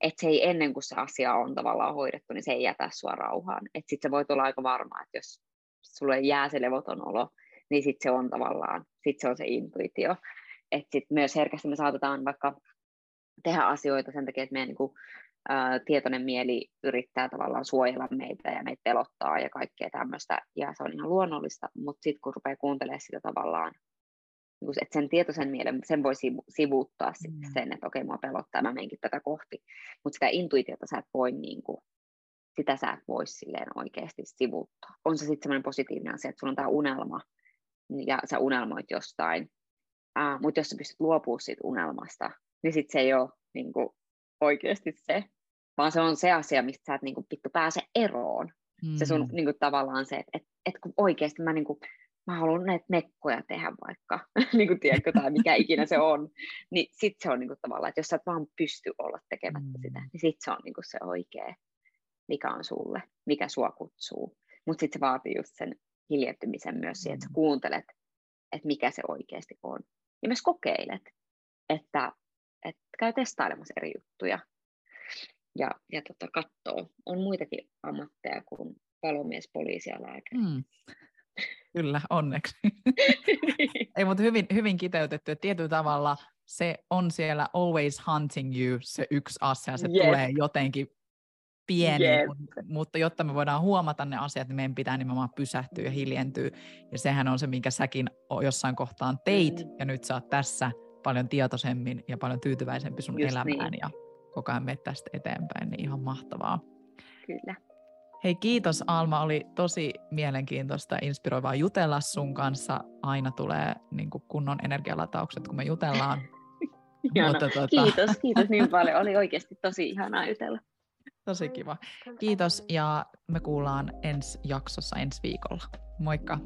Että se ei ennen kuin se asia on tavallaan hoidettu, niin se ei jätä sua rauhaan. Että sitten se voit olla aika varma, että jos sulle jää se levoton olo, niin sitten se on tavallaan, sitten se on se intuitio. Että sitten myös herkästi me saatetaan vaikka tehdä asioita sen takia, että meidän niin kuin, ää, tietoinen mieli yrittää tavallaan suojella meitä ja meitä pelottaa ja kaikkea tämmöistä, ja se on ihan luonnollista, mutta sitten kun rupeaa kuuntelemaan sitä tavallaan, niin että sen tietoisen mielen, sen voi sivu, sivuuttaa mm. sen, että okei, mua pelottaa, mä menenkin tätä kohti, mutta sitä intuitiota sä et voi niin kuin, sitä sä et voi silleen oikeasti sivuuttaa. On se sitten semmoinen positiivinen asia, että sulla on tämä unelma, ja sä unelmoit jostain, uh, mutta jos sä pystyt luopumaan siitä unelmasta, niin sitten se ei ole niin kuin, oikeasti se, vaan se on se asia, mistä sä et niin kuin, pittu pääse eroon. Mm. Se sun mm. niin kuin, tavallaan se, että et, et kun oikeasti mä, niin kuin, mä haluan näitä mekkoja tehdä vaikka, niin kuin, tiedätkö, tai mikä ikinä se on, niin sitten se on niin kuin, tavallaan, että jos sä et vaan pysty olla tekemättä mm. sitä, niin sitten se on niin kuin, se oikea, mikä on sulle, mikä sua kutsuu. Mutta sitten se vaatii just sen hiljentymisen myös siihen, että sä mm. kuuntelet, että mikä se oikeasti on. Ja myös kokeilet, että että käy testailemassa eri juttuja ja, ja tota, katsoo. On muitakin ammatteja kuin palomies, poliisi ja lääkäri. Mm. Kyllä, onneksi. Ei, mutta hyvin, hyvin kiteytetty, että tietyllä tavalla se on siellä always hunting you, se yksi asia, se yep. tulee jotenkin pieni, yep. mutta jotta me voidaan huomata ne asiat, niin meidän pitää nimenomaan pysähtyä ja hiljentyä. Ja sehän on se, minkä säkin jossain kohtaan teit, mm. ja nyt sä oot tässä – paljon tietoisemmin ja paljon tyytyväisempi sun Just elämään niin. ja koko ajan menet tästä eteenpäin, niin ihan mahtavaa. Kyllä. Hei kiitos Alma, oli tosi mielenkiintoista ja inspiroivaa jutella sun kanssa. Aina tulee niin kunnon energialataukset, kun me jutellaan. Mutta, tuota... Kiitos, kiitos niin paljon. Oli oikeasti tosi ihanaa jutella. Tosi kiva. Kiitos ja me kuullaan ensi jaksossa ensi viikolla. Moikka!